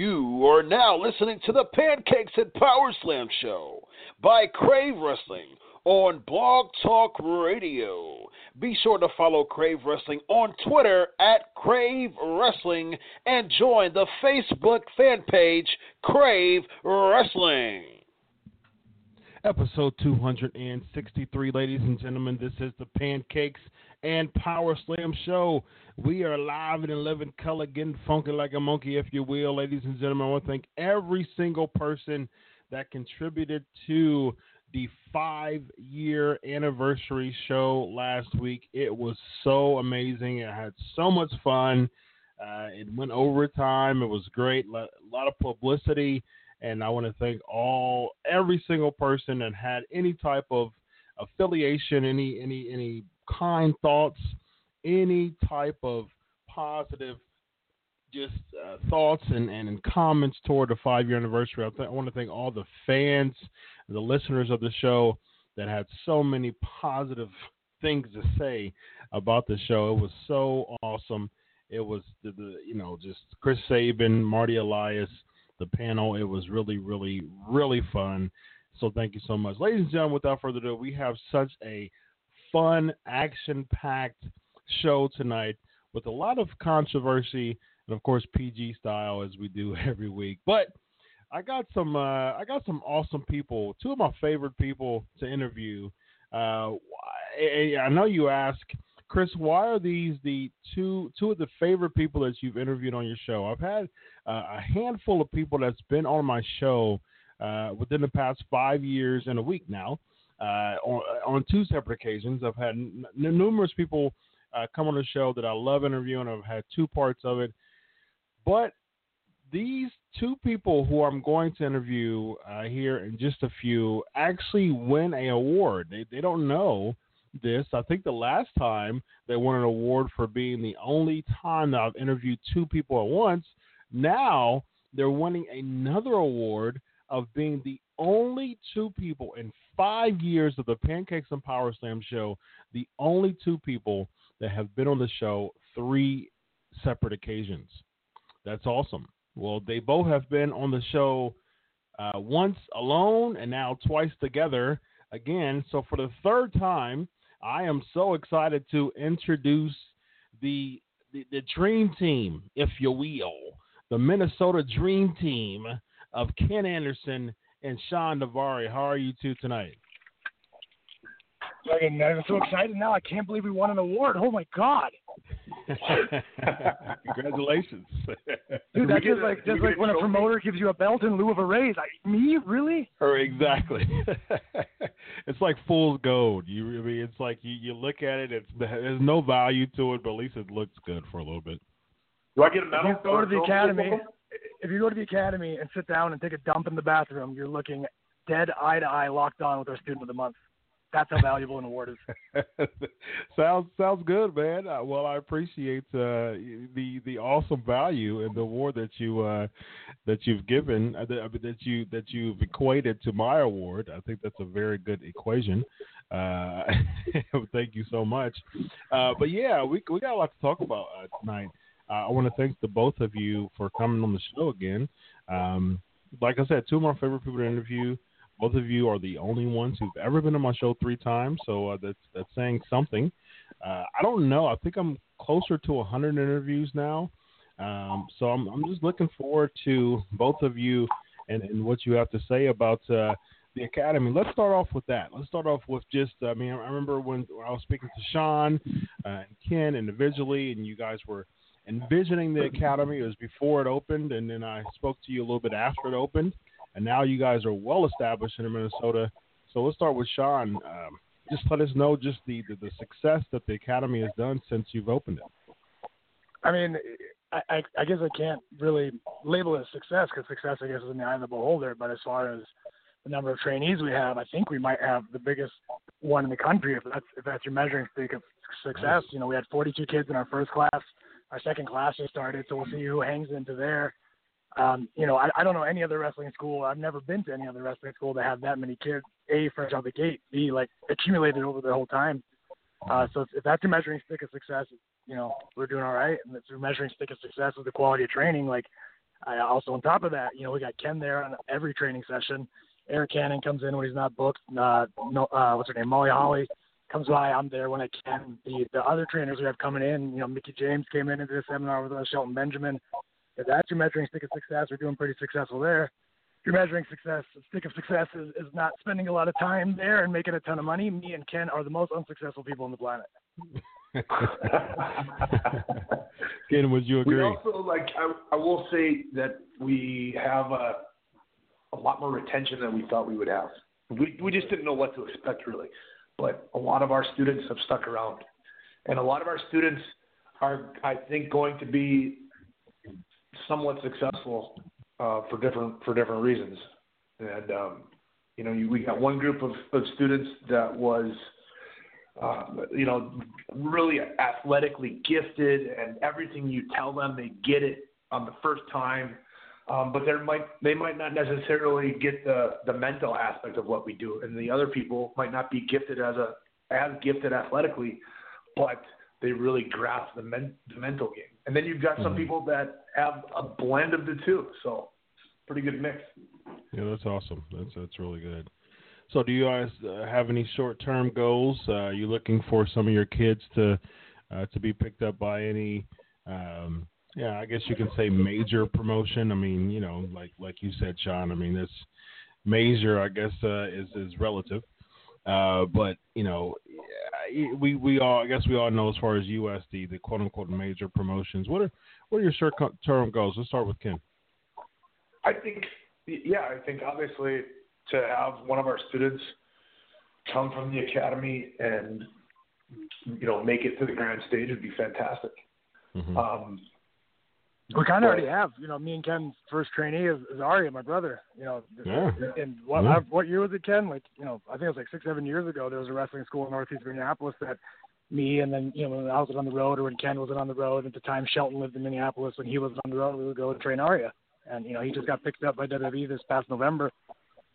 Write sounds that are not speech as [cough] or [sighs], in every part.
You are now listening to the Pancakes and Power Slam show by Crave Wrestling on Blog Talk Radio. Be sure to follow Crave Wrestling on Twitter at Crave Wrestling and join the Facebook fan page Crave Wrestling. Episode 263, ladies and gentlemen. This is the Pancakes and Power Slam show. We are live and in living color, getting funky like a monkey, if you will. Ladies and gentlemen, I want to thank every single person that contributed to the five year anniversary show last week. It was so amazing. I had so much fun. Uh, it went overtime. It was great. A lot of publicity. And I want to thank all, every single person that had any type of affiliation, any, any, any kind thoughts, any type of positive just uh, thoughts and, and comments toward the five year anniversary. I, th- I want to thank all the fans, the listeners of the show that had so many positive things to say about the show. It was so awesome. It was the, the you know just Chris Sabin, Marty Elias, the panel. It was really really really fun. So thank you so much, ladies and gentlemen. Without further ado, we have such a fun, action packed show tonight with a lot of controversy and of course PG style as we do [laughs] every week. But I got some uh, I got some awesome people, two of my favorite people to interview. Uh, I know you ask, Chris, why are these the two two of the favorite people that you've interviewed on your show? I've had a handful of people that's been on my show uh, within the past five years and a week now. Uh, on, on two separate occasions, I've had n- numerous people uh, come on the show that I love interviewing. I've had two parts of it, but these two people who I'm going to interview uh, here in just a few actually win a award. They they don't know this. I think the last time they won an award for being the only time that I've interviewed two people at once. Now they're winning another award of being the only two people in five years of the Pancakes and Power Slam show, the only two people that have been on the show three separate occasions. That's awesome. Well, they both have been on the show uh, once alone and now twice together again. So for the third time, I am so excited to introduce the the, the dream team, if you will, the Minnesota Dream Team of Ken Anderson and Shawn Daivari. How are you two tonight? Fucking, I'm so excited now. I can't believe we won an award. Oh my god! [laughs] Congratulations, dude. That's just like just like when a promoter gives you a belt in lieu of a raise. I, me, really? Or exactly. [laughs] it's like fool's gold. You, I mean, it's like you, you look at it. It's there's no value to it, but at least it looks good for a little bit. Do I get a medal? If you go to the academy, if you go to the academy and sit down and take a dump in the bathroom, you're looking dead eye to eye, locked on with our student of the month that's how valuable an award is. [laughs] sounds sounds good, man. Uh, well, I appreciate uh, the the awesome value and the award that you uh, that you've given uh, that, that you that you've equated to my award. I think that's a very good equation. Uh, [laughs] thank you so much. Uh, but yeah, we we got a lot to talk about tonight. I want to thank the both of you for coming on the show again. Um, like I said, two of my favorite people to interview. Both of you are the only ones who've ever been on my show three times, so uh, that's that's saying something. Uh, I don't know. I think I'm closer to 100 interviews now, um, so I'm I'm just looking forward to both of you and, and what you have to say about uh, the academy. Let's start off with that. Let's start off with just. I mean, I remember when I was speaking to Shawn uh, and Ken individually, and you guys were envisioning the academy. It was before it opened, and then I spoke to you a little bit after it opened and now you guys are well established in Minnesota. So let's start with Shawn. Um, just let us know just the, the, the success that the academy has done since you've opened it. I mean, I, I, I guess I can't really label it a success because success, I guess, is in the eye of the beholder. But as far as the number of trainees we have, I think we might have the biggest one in the country if that's if that's your measuring stick of success. You know, we had 42 kids in our first class. Our second class just started, so we'll see who hangs into there. Um, you know, I, I don't know any other wrestling school. I've never been to any other wrestling school that have that many kids. A fresh out the gate. B like accumulated over the whole time. Uh, so if, if that's your measuring stick of success, you know, we're doing all right. And it's your measuring stick of success is the quality of training. Like, I also on top of that, you know, we got Ken there on every training session. Eric Cannon comes in when he's not booked. Uh, no, uh, what's her name? Molly Holly comes by. I'm there when I can. The the other trainers we have coming in, you know, Mickie James came in into the seminar with us. Shelton Benjamin if that's your measuring stick of success, we're doing pretty successful there. If your measuring success stick of success is, is not spending a lot of time there and making a ton of money. Me and Ken are the most unsuccessful people on the planet. [laughs] Ken, would you agree? We also like I, I will say that we have a, a lot more retention than we thought we would have. We we just didn't know what to expect really, but a lot of our students have stuck around, and a lot of our students are I think going to be somewhat successful uh, for different for different reasons. And um, you know, we got one group of, of students that was, uh, you know, really athletically gifted, and everything you tell them, they get it on the first time. Um, but there might they might not necessarily get the the mental aspect of what we do, and the other people might not be gifted as a as gifted athletically, but they really grasp the, men, the mental game. And then you've got some mm-hmm. people that have a blend of the two. So pretty good mix. Yeah, that's awesome. That's that's really good. So, do you guys uh, have any short-term goals? Uh, are you looking for some of your kids to uh, to be picked up by any? Um, yeah, I guess you can say major promotion. I mean, you know, like like you said, Shawn. I mean, this major, I guess, uh, is is relative. Uh, but you know, we we all I guess we all know as far as USD, the quote unquote major promotions. What are what are your short term goals? Let's start with Ken. I think yeah, I think obviously to have one of our students come from the academy and you know make it to the grand stage would be fantastic. Mm-hmm. Um, we kind of already have. You know, me and Ken's first trainee is, is Ariya, my brother. You know, yeah. and what yeah. what year was it, Ken? Like, you know, I think it was like six, seven years ago. There was a wrestling school in Northeast Minneapolis that me and then you know when I was on the road or when Ken wasn't on the road at the time Shelton lived in Minneapolis when he was on the road we would go to train Ariya and you know he just got picked up by WWE this past November.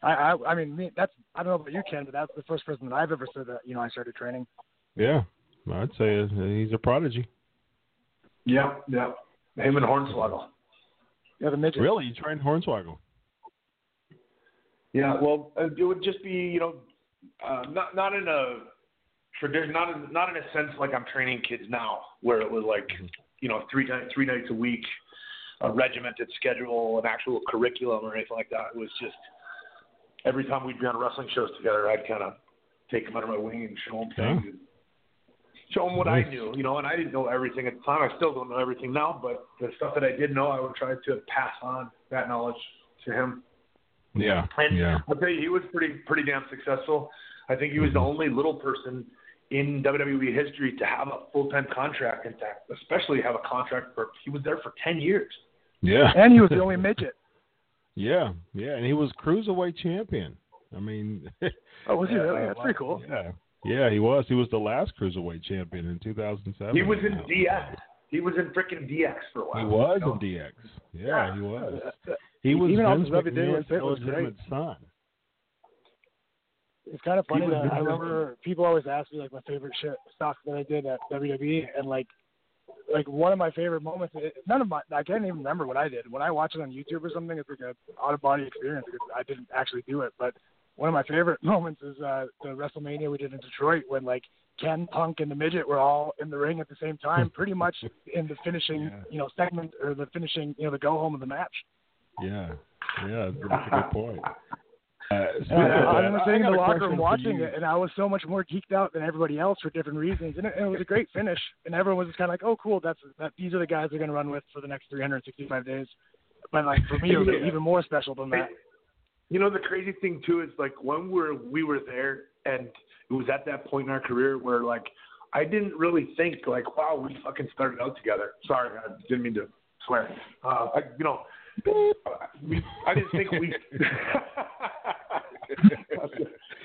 I I, I mean that's I don't know about you Ken but that's the first person that I've ever said that you know I started training. Yeah, I'd say he's a prodigy. Yeah, yeah. Him and Hornswoggle. Yeah, the midget. Really, you trained Hornswoggle? Yeah, well, uh, it would just be you know, uh, not not in a tradition, not in not in a sense like I'm training kids now, where it was like you know three nights three nights a week, a regimented schedule, an actual curriculum or anything like that. It was just every time we'd be on wrestling shows together, I'd kind of take them under my wing and show them Yeah. things. And show them what I knew, you know, and I didn't know everything at the time. I still don't know everything now, but the stuff that I did know, I would try to pass on that knowledge to him. Yeah, And yeah. I'll tell you, he was pretty pretty damn successful. I think he was the only little person in WWE history to have a full time contract and to especially have a contract for he was there for ten years. Yeah. And he was the only midget. [laughs] Yeah, yeah, and he was cruiserweight champion. I mean, [laughs] Oh, was he really? That's pretty cool. Yeah, yeah, he was. He was the last cruiserweight champion in 2007. He was in DX. He was in freaking DX for a while. He was you know? in DX. Yeah, he was. [laughs] He was Even Vince his reputation, McMahon's it was illegitimate son. It's kind of funny that I in- remember people always ask me like my favorite shit stuff that I did at WWE, and like like one of my favorite moments. It, none of my I can't even remember what I did when I watch it on YouTube or something. It's like a out of body experience because I didn't actually do it. But one of my favorite [laughs] moments is uh, the WrestleMania we did in Detroit when like Ken Punk and the midget were all in the ring at the same time, pretty much [laughs] in the finishing Yeah. you know segment or the finishing you know the go home of the match. Yeah, yeah, that's a good [laughs] point. Uh, And I, I that, remember I sitting in the locker room watching it, and I was so much more geeked out than everybody else for different reasons. And it, and it was a great finish, and everyone was just kind of like, "Oh, cool! That's that. These are the guys they're going to run with for the next 365 days." But like for me, it was Yeah. even more special than that. You know the crazy thing too is like when we're we were there and it was at that point in our career where like I didn't really think like wow we fucking started out together. Sorry, I didn't mean to swear. Uh, I, you know, I didn't think we [laughs]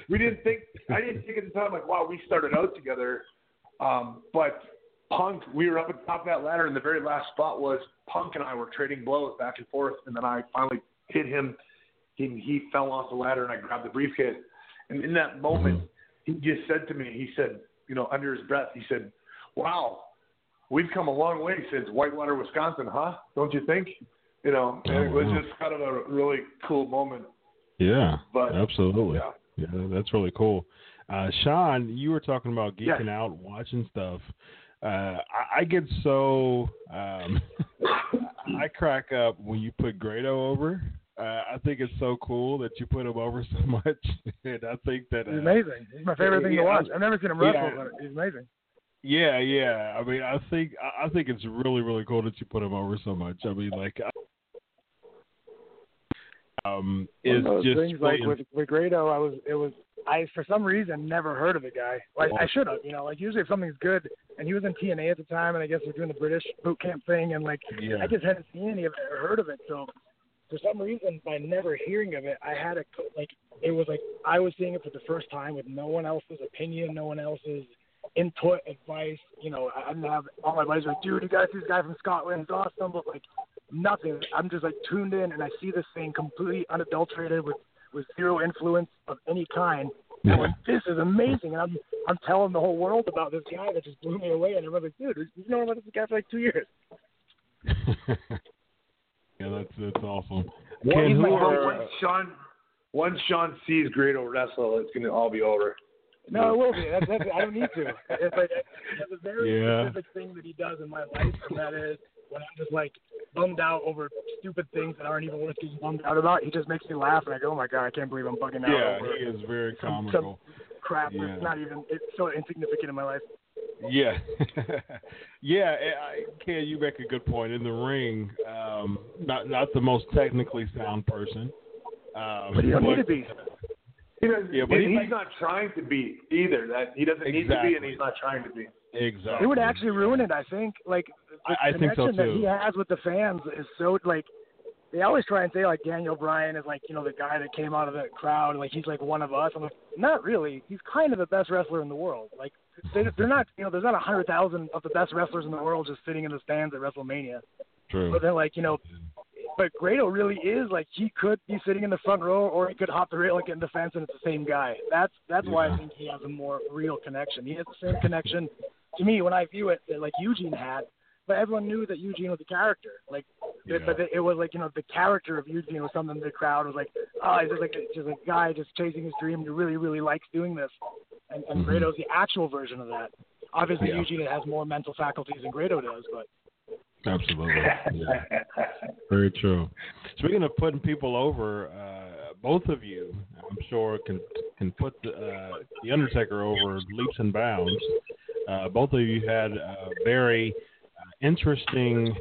we didn't think I didn't think at the time like wow we started out together. Um, but Punk, we were up at the top of that ladder, and the very last spot was Punk and I were trading blows back and forth, and then I finally hit him. He, he fell off the ladder, and I grabbed the briefcase. And in that moment, he just said to me, he said, you know, under his breath, he said, "Wow, we've come a long way since Whitewater, Wisconsin, huh? Don't you think?" You know, and it was Oh, wow. just kind of a really cool moment. Yeah, But absolutely. yeah. Yeah, that's really cool. Uh, Shawn, you were talking about geeking out, watching stuff. Uh, I, I get so um, [laughs] I crack up when you put Grado over. Uh, I think it's so cool that you put him over [laughs] so much, and I think that He's uh, amazing. He's my favorite thing yeah, to watch. I've never seen him wrestle, yeah. but he's amazing. Yeah, yeah. I mean, I think I think it's really, really cool that you put him over so much. I mean, like, um, is Those just things like with with Grado, I was it was I for some reason never heard of the guy. Like I should have, you know. Like usually if something's good, and he was in TNA at the time, and I guess they're doing the British boot camp thing, and like Yeah. I just hadn't seen any of it or heard of it. So for some reason, by never hearing of it, I had a like it was like I was seeing it for the first time with no one else's opinion, no one else's input, advice. You know, I didn't have all my buddies like, dude, you guys see this guy from Scotland, it's awesome, but like nothing. I'm just like tuned in and I see this thing completely unadulterated with with zero influence of any kind. And I'm like, this is amazing. And I'm I'm telling the whole world about this guy that just blew me away. And everyone's like, dude, you've known about this guy for like two years. [laughs] yeah, that's that's awesome. Well, Ken, who my are- once Shawn once Shawn sees Grado wrestle, it's gonna all be over. No, it will be. That's, that's, I don't need to. It's like it's a very Yeah. specific thing that he does in my life, and that is when I'm just like bummed out over stupid things that aren't even worth getting bummed out about. He just makes me laugh, and I go, "Oh my god, I can't believe I'm bugging out Yeah, over he is very some, some crap Yeah. that's not even. It's so insignificant in my life." Yeah, [laughs] yeah. I, Ken, you make a good point. In the ring, um, not not the most technically sound person, um, But you don't need to be. He doesn't, Yeah, but he he's might- not trying to be either. That he doesn't need to be, and he's not trying to be. Exactly. It would actually ruin it. I think. Like the I- I think so, connection that he has with the fans is so like. They always try and say like Daniel Bryan is like you know the guy that came out of the crowd like he's like one of us. I'm like not really. He's kind of the best wrestler in the world. Like they, they're not you know there's not a hundred thousand of the best wrestlers in the world just sitting in the stands at WrestleMania. True. But then like you know, but Grado really is like he could be sitting in the front row or he could hop the rail and get in the fence and it's the same guy. That's that's why I think he has a more real connection. He has the same connection to me when I view it that like Eugene had. but everyone knew that Eugene was a character. Like, Yeah. but it was like you know the character of Eugene was something the crowd was like, oh, he's just like just a guy just chasing his dream who really really likes doing this, and and Mhm. Grado's the actual version of that. Obviously, Yeah. Eugene has more mental faculties than Grado does, but Absolutely. Yeah. [laughs] Very true. Speaking of putting people over, uh, both of you, I'm sure, can can put the, uh, the Undertaker over leaps and bounds. Uh, both of you had uh, very uh, interesting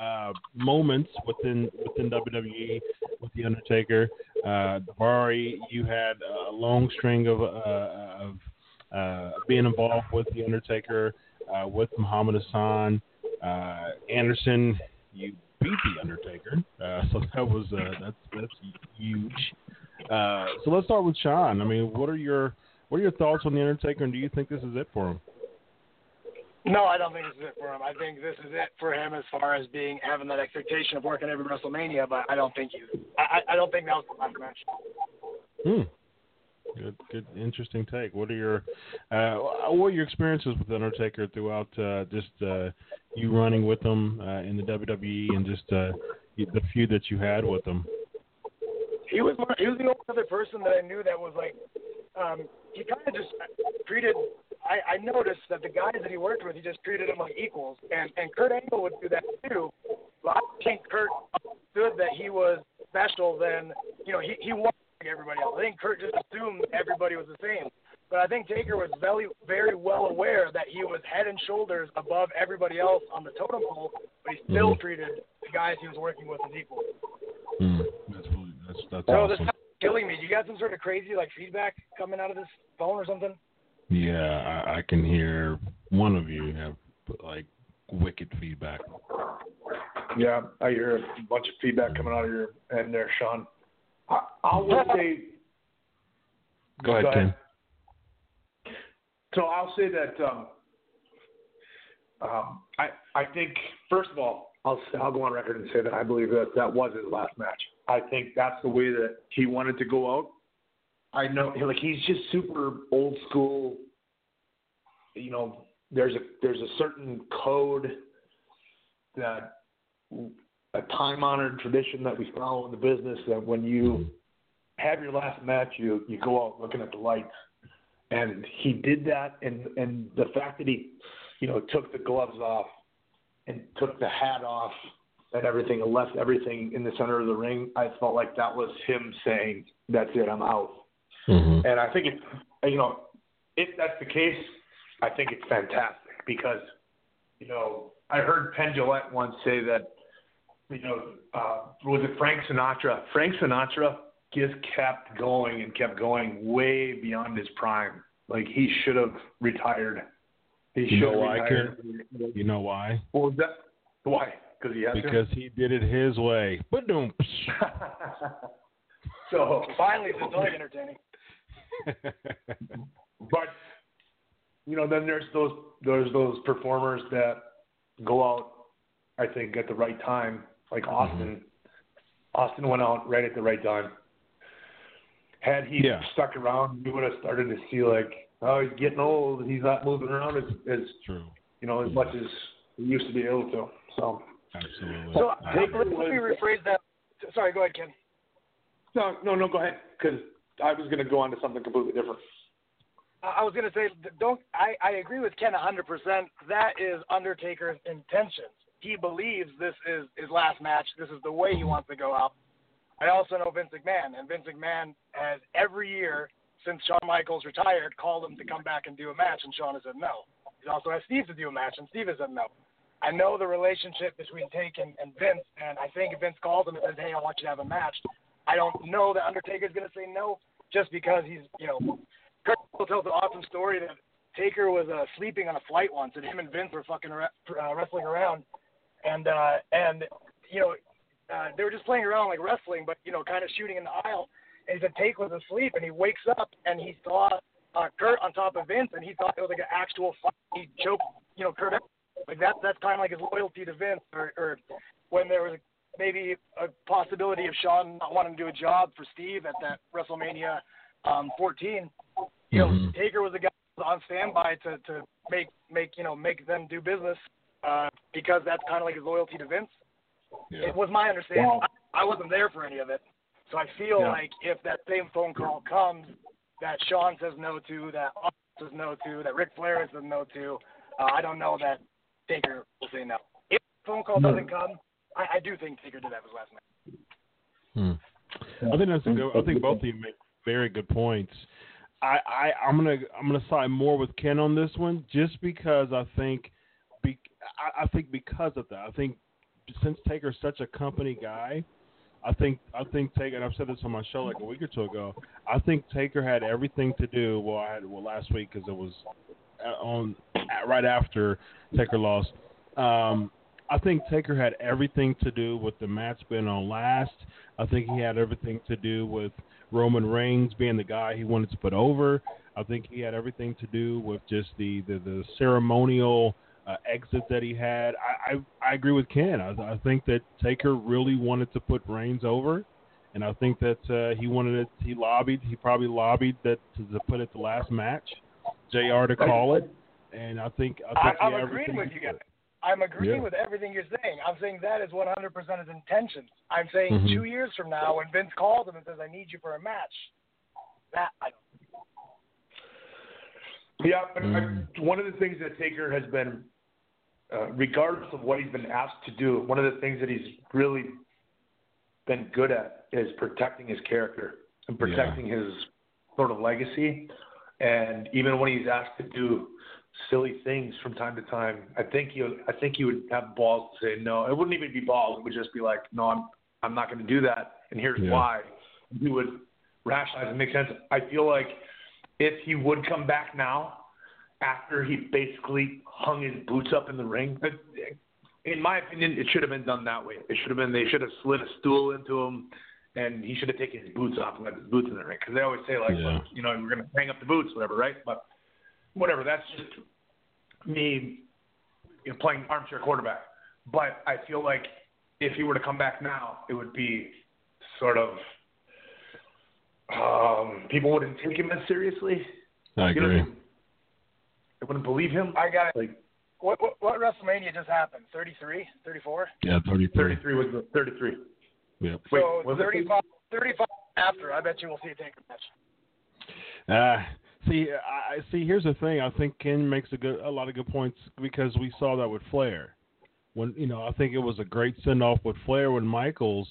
uh, moments within within WWE with the Undertaker. Uh, you had a long string of uh, of uh, being involved with the Undertaker, uh, with Muhammad Hassan. Uh, Anderson, you beat the Undertaker, uh, [laughs] so that was uh, that's that's huge. Uh, so let's start with Shawn. I mean, what are your what are your thoughts on the Undertaker, and do you think this is it for him? No, I don't think this is it for him. I think this is it for him as far as being having that expectation of working every WrestleMania. But I don't think you. I, I don't think that was the last match. Hmm. Good, good, interesting take. What are your uh, what are your experiences with the Undertaker throughout uh, just uh, you running with them uh, in the WWE and just uh, the feud that you had with them? He was one, he was the only other person that I knew that was like um he kind of just treated. I, I noticed that the guys that he worked with, he just treated them like equals, and and Kurt Angle would do that too. But I think Kurt understood that he was special. Then you know he he was like everybody else. I think Kurt just assumed everybody was the same. But I think Taker was very very well aware that he was head and shoulders above everybody else on the totem pole, but he still Mhm. treated the guys he was working with as equals. Hmm. That's really- that's that's So this is killing me. Do you got some sort of crazy like feedback coming out of this phone or something? Yeah, I, I can hear one of you have like wicked feedback. Yeah, I hear a bunch of feedback coming out of your end there, Shawn. I, I will [laughs] say. Go ahead, Ken. So I'll say that um, um, I I think first of all I'll I'll go on record and say that I believe that that was his last match. I think that's the way that he wanted to go out. I know like he's just super old school. You know, there's a there's a certain code that a time honored tradition that we follow in the business that when you have your last match you you go out looking at the lights and he did that and and the fact that he you know took the gloves off and took the hat off and everything and left everything in the center of the ring i felt like that was him saying that's it i'm out Mm-hmm. and i think it you know if that's the case i think it's fantastic because you know i heard penn Jillette once say that you know uh was it frank sinatra frank sinatra just kept going and kept going way beyond his prime. Like he should have retired. He You should know have why, retired. You know why? Well, that? Why? Because he has Because he did it his way. Ba-doom. to. [laughs] so, Finally, it's totally entertaining. but you know, then there's those there's those performers that go out. I think at the right time, like mm-hmm. Austin. Austin went out right at the right time. Had he Yeah. stuck around, we would have started to see like, oh, he's getting old. He's not moving around as, as True. you know, as much as he used to be able to. So, Absolutely. So I let, let me rephrase that. Sorry, go ahead, Ken. no, no, no, go ahead, because I was going to go on to something completely different. I I was going to say, don't. I, I agree with Ken 100%. That is Undertaker's intentions. He believes this is his last match. This is the way he wants to go out. I also know Vince McMahon, and Vince McMahon has every year since Shawn Michaels retired called him to come back and do a match, and Shawn has said no. He also asked Steve to do a match, and Steve has said no. I know the relationship between Take and, and Vince, and I think Vince calls him and says, "Hey, I want you to have a match," I don't know that Undertaker's going to say no just because he's, you know, Kurt Angle tells an awesome story that Taker was uh, sleeping on a flight once, and him and Vince were fucking re- uh, wrestling around, and uh, and you know uh, they were just playing around like wrestling, but you know, kind of shooting in the aisle. And he said Take was asleep, and he wakes up and he saw uh, Kurt on top of Vince, and he thought it was like an actual fight. He choked, you know, Kurt. out. Like that. That's kind of like his loyalty to Vince, or, or when there was maybe a possibility of Shawn not wanting to do a job for Steve at that WrestleMania um, 14. You know, Mhm. Taker was the guy on standby to to make make you know make them do business uh, because that's kind of like his loyalty to Vince. Yeah. It was my understanding. Well- I, I wasn't there for any of it, so I feel Yeah. like if that same phone call comes, that Shawn says no to, that Austin says no to, that Ric Flair says no to, uh, I don't know that Taker will say no. If the phone call doesn't come, I, I do think Taker did have his last match. Hmm. I think that's a good. I think both of you make very good points. I, I I'm gonna I'm gonna side more with Ken on this one, just because I think, be, I, I think because of that, I think since Taker's such a company guy, I think I think Taker. And I've said this on my show like a week or two ago. I think Taker had everything to do. Well, I had well last week because it was uh, on right after Taker lost. Um, I think Taker had everything to do with the match being on last. I think he had everything to do with Roman Reigns being the guy he wanted to put over. I think he had everything to do with just the the, the ceremonial uh, exit that he had. I, I I agree with Ken. I, I think that Taker really wanted to put Reigns over, and I think that uh, he wanted it. He lobbied. He probably lobbied that to, to put it the last match, Jr. to call it, and I think I I, think he I'm had agreeing everything with you guys. I'm agreeing Yeah. with everything you're saying. I'm saying that is 100% his intentions. I'm saying Mhm. two years from now, when Vince calls him and says, "I need you for a match," that I. Yeah, but Mm. I, one of the things that Taker has been, uh, regardless of what he's been asked to do, one of the things that he's really been good at is protecting his character and protecting his sort of legacy. And even when he's asked to do silly things from time to time, I think he I think he would have balls to say no. It wouldn't even be balls. It would just be like, no, I'm I'm not going to do that, and here's Yeah. why. He would rationalize and make sense. I feel like if he would come back now after he basically hung his boots up in the ring. but In my opinion, it should have been done that way. It should have been they should have slid a stool into him, and he should have taken his boots off and left his boots in the ring. Because they always say like, Yeah. you know, we're gonna hang up the boots, whatever, right? But whatever. That's just me, you know, playing armchair quarterback. But I feel like if he were to come back now, it would be sort of um, people wouldn't take him as seriously. I You know, agree. They wouldn't believe him. I got it. Like What, what what WrestleMania just happened? 33, 34. Yeah, thirty three. 33 was the 33. Yep. Wait, so was it 35, 35 after. I bet you we'll see a Taker match. Uh, see, I I- see. Here's the thing. I think Ken makes a good, a lot of good points because we saw that with Flair. When you know, I think it was a great send off with Flair with Michaels,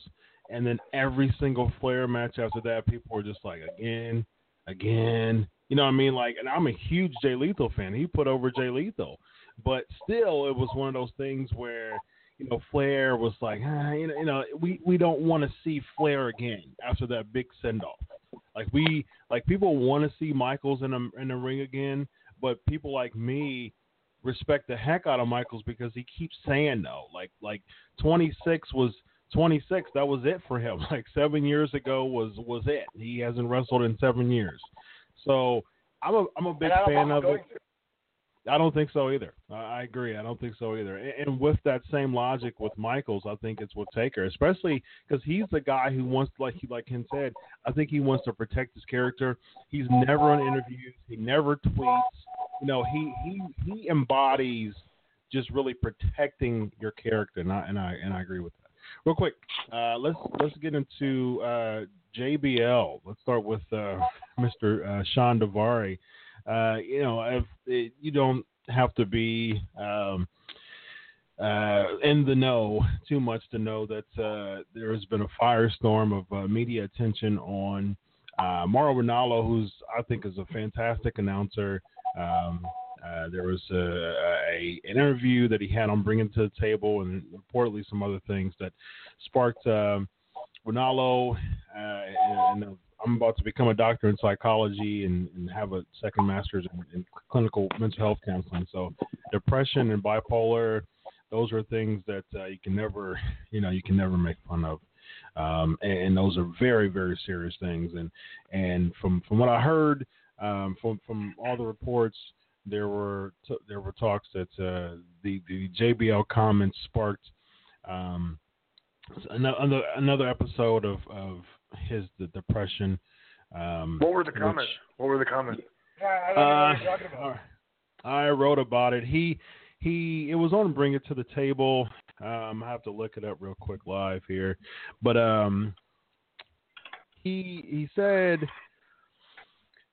and then every single Flair match after that, people were just like, again, again. You know what I mean? Like, and I'm a huge Jay Lethal fan. He put over Jay Lethal, but still, it was one of those things where you know Flair was like, ah, you know, you know, we we don't want to see Flair again after that big send off. Like we like people want to see Michaels in a in the ring again, but people like me respect the heck out of Michaels because he keeps saying no. Like like 26 was 26. That was it for him. [laughs] Like seven years ago was was it. He hasn't wrestled in seven years. So I'm a I'm a big And I don't fan of it. to. I don't think so either. I, I agree. I don't think so either. And, and with that same logic with Michaels, I think it's with Taker, especially because he's the guy who wants, like he like Ken said, I think he wants to protect his character. He's never on interviews. He never tweets. You know, he he he embodies just really protecting your character, and I and I and I agree with that. Real quick, uh, let's let's get into uh, JBL. Let's start with uh, Mr. Uh, Shawn Daivari. Uh, you know, it, you don't have to be um, uh, in the know too much to know that there has been a firestorm of media attention on uh, Mauro Ranallo, who's I think is a fantastic announcer. Um, uh, there was a, a an interview that he had on Bring It to the Table, and reportedly some other things that sparked um, Ranallo. Uh, and, and I'm about to become a doctor in psychology and, and have a second master's in, in clinical mental health counseling. So, depression and bipolar, those are things that uh, you can never, you know, you can never make fun of. Um, and, and those are very, very serious things. And and from from what I heard, um, from from all the reports, there were t- there were talks that uh, the the JBL comments sparked um, another another episode of of his the depression. Um, What were the which- comments? What were the comments? I don't know what uh, you're talking about. I wrote about it. He he it was on Bring It to the Table. Um, I have to look it up real quick live here, but um, he he said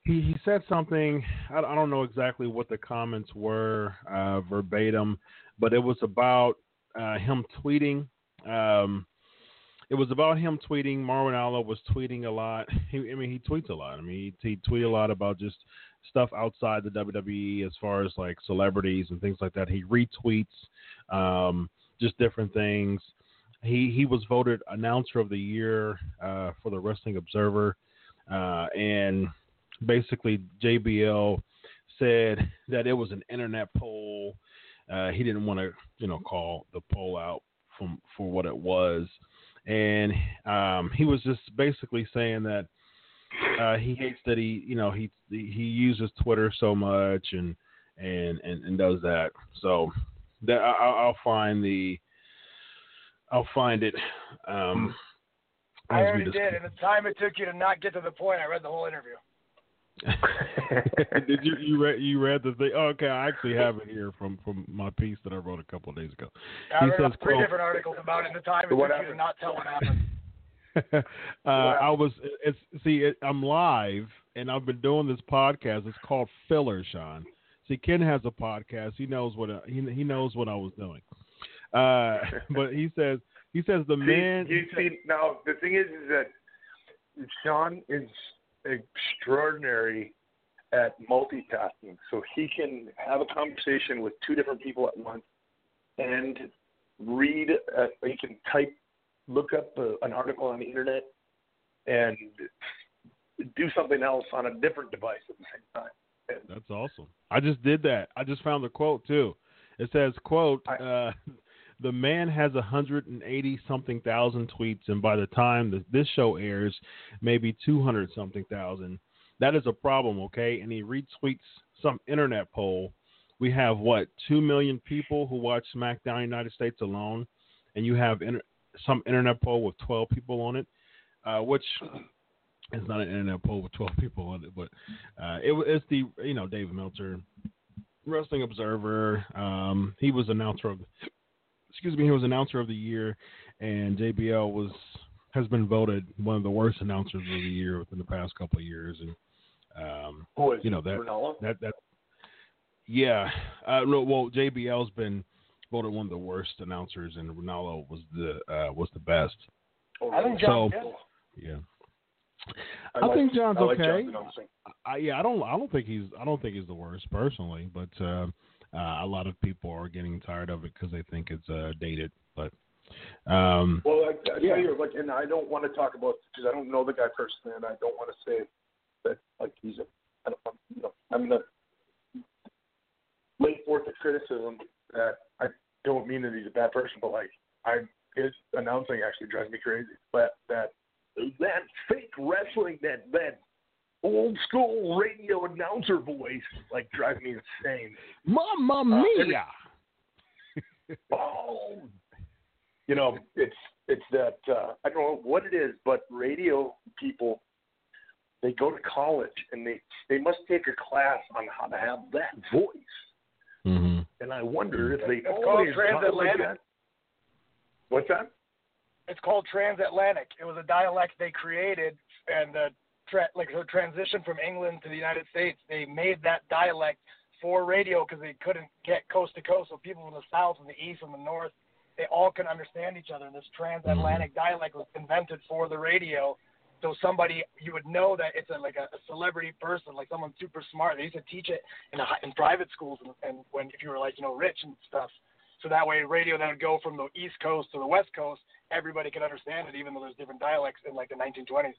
he he said something. I, I don't know exactly what the comments were uh, verbatim, but it was about uh, him tweeting. Um, it was about him tweeting. Mauro Ranallo was tweeting a lot. [laughs] He, I mean, he tweets a lot. I mean, he, he tweeted a lot about just stuff outside the WWE as far as like celebrities and things like that. He retweets um, just different things. He he was voted announcer of the year uh, for the Wrestling Observer, uh, and basically JBL said [laughs] that it was an internet poll. Uh, he didn't want to you know call the poll out from for what it was, and um, he was just basically saying that uh, he hates that he, you know, he he uses Twitter so much and and and, and does that. So that I, will find the, I'll find it. Um, I already did. And the time it took you to not get to the point, I read the whole interview. Did you you read you read the thing? Oh, okay, I actually have it here from from my piece that I wrote a couple of days ago. I he read says, three different articles about it. And the time it took you to not tell what happened. [laughs] uh, I was it's see it, I'm live and I've been doing this podcast. It's called Filler, Shawn. See, Ken has a podcast. He knows what he he knows what I was doing. Uh, [laughs] but he says he says the see, man. You see, now the thing is, is that Shawn is extraordinary at multitasking. So he can have a conversation with two different people at once and read. Uh, he can type look up a, an article on the internet and do something else on a different device at the same time. That's awesome. I just did that. I just found the quote too. It says, "quote uh, The man has 180 something thousand tweets, and by the time that this show airs, maybe 200 something thousand. That is a problem, okay?" And he retweets some internet poll. We have what two million people who watch SmackDown United States alone, and you have inter- some internet poll with 12 people on it, uh, which is not an internet poll with 12 people on it, but uh, it, it's the you know David Meltzer, Wrestling Observer. Um, he was announcer of, excuse me, he was announcer of the year, and JBL was has been voted one of the worst announcers of the year within the past couple of years, and um, you know that Ranallo? that that yeah, uh, no, well JBL's been voted one of the worst announcers, and Ranallo was the uh, was the best. I think John so, yeah. I, I like, think John's I like okay. I, yeah, I don't. I don't think he's. I don't think he's the worst personally, but uh, uh, a lot of people are getting tired of it because they think it's uh, dated. But um, well, I, I yeah, you like, and I don't want to talk about because I don't know the guy personally, and I don't want to say that like he's a. I don't. You know, I'm gonna lay forth of criticism that I don't mean that he's a bad person, but like I his announcing actually drives me crazy. But that that fake wrestling, that that old school radio announcer voice, like drives me insane. Mamma mia! Uh, every, [laughs] oh, you know, it's it's that uh, I don't know what it is, but radio people they go to college and they they must take a class on how to have that voice. Mm-hmm. And I wonder if they it's called transatlantic. What's that? It's called transatlantic. It was a dialect they created, and the tra- like the transition from England to the United States. They made that dialect for radio because they couldn't get coast to coast. So people from the south and the east and the north, they all can understand each other. And this transatlantic mm-hmm. dialect was invented for the radio so somebody you would know that it's a, like a, a celebrity person, like someone super smart. They used to teach it in a, in private schools, and, and when if you were like you know rich and stuff. So that way, radio then would go from the East Coast to the West Coast. Everybody could understand it, even though there's different dialects in like the 1920s.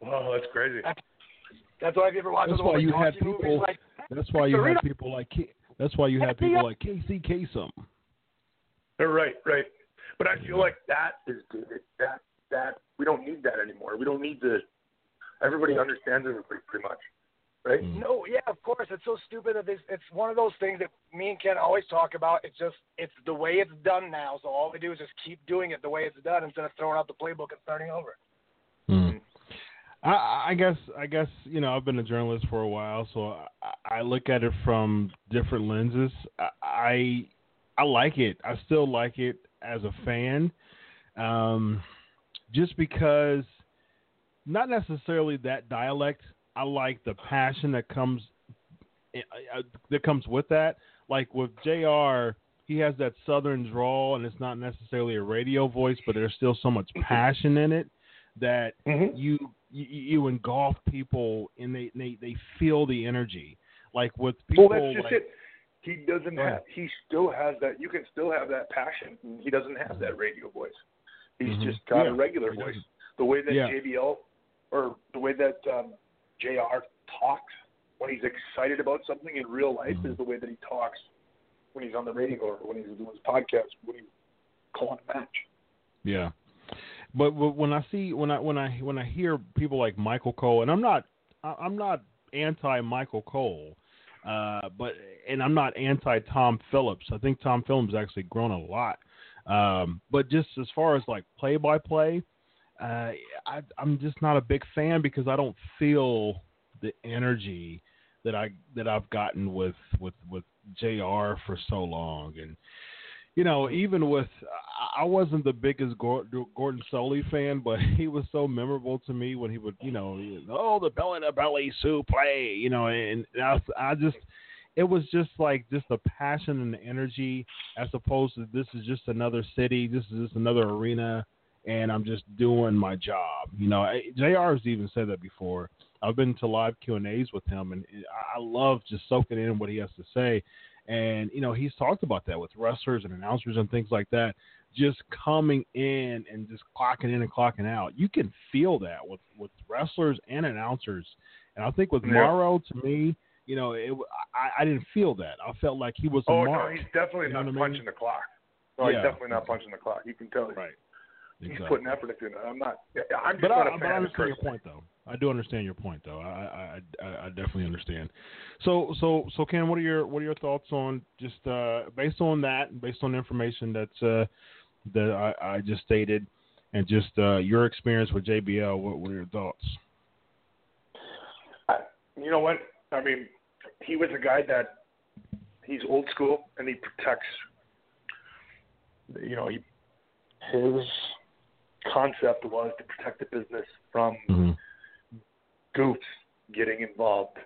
Wow, that's crazy. That's, that's why if you ever watch that's why you had people. like, that's why you had people like. That's why you had people like Casey Kasem. Right, right. But I feel like that is that that we don't need that anymore. We don't need the. Everybody understands everybody pretty much, right? Mm. No, yeah, of course. It's so stupid that it's, it's one of those things that me and Ken always talk about. It's just it's the way it's done now. So all we do is just keep doing it the way it's done instead of throwing out the playbook and starting over. I, I guess I guess you know I've been a journalist for a while, so I, I look at it from different lenses. I I like it. I still like it as a fan, um, just because not necessarily that dialect. I like the passion that comes eh, uh, that comes with that. Like with Jr., he has that southern drawl, and it's not necessarily a radio voice, but there's still so much passion in it that mm-hmm. you, you you engulf people and they, they they feel the energy. Like with people, well, that's just like, it. He doesn't have. He still has that. You can still have that passion. He doesn't have that radio voice. He's mm-hmm. just got yeah. a regular voice. The way that yeah. JBL or the way that um, Jr. talks when he's excited about something in real life mm-hmm. is the way that he talks when he's on the radio or when he's doing his podcast when he's calling a match. Yeah, but when I see when I when I when I hear people like Michael Cole, and I'm not I'm not anti Michael Cole, uh, but and I'm not anti Tom Phillips. I think Tom Phillips has actually grown a lot. Um, but just as far as like play by play, I, I'm just not a big fan because I don't feel the energy that I that I've gotten with with with Jr. for so long, and you know, even with I wasn't the biggest Gordon Solie fan, but [laughs] he was so memorable to me when he would, you know, oh the belly to belly play, you know, and I, I just it was just like just the passion and the energy as opposed to this is just another city, this is just another arena, and I'm just doing my job. You know, Jr. has even said that before. I've been to live Q and A's with him, and I love just soaking in what he has to say. And you know, he's talked about that with wrestlers and announcers and things like that. Just coming in and just clocking in and clocking out. You can feel that with with wrestlers and announcers. And I think with yeah. To me, you know, it, I, I didn't feel that. I felt like he was. Oh no, he's definitely you know not punching mean? the clock. No, yeah. he's definitely not punching the clock. You can tell. Right. He's putting effort into it. I'm not. I'm just but not I, a fan but I understand your point, though. I do understand your point, though. I, I, I, I definitely understand. So, so, so, Ken, what are your what are your thoughts on just uh, based on that, based on the information that's uh, that I, I just stated, and just uh, your experience with JBL? What, what are your thoughts? I, you know what? I mean, he was a guy that he's old school and he protects. You know, he his concept was to protect the business from mm-hmm. goofs getting involved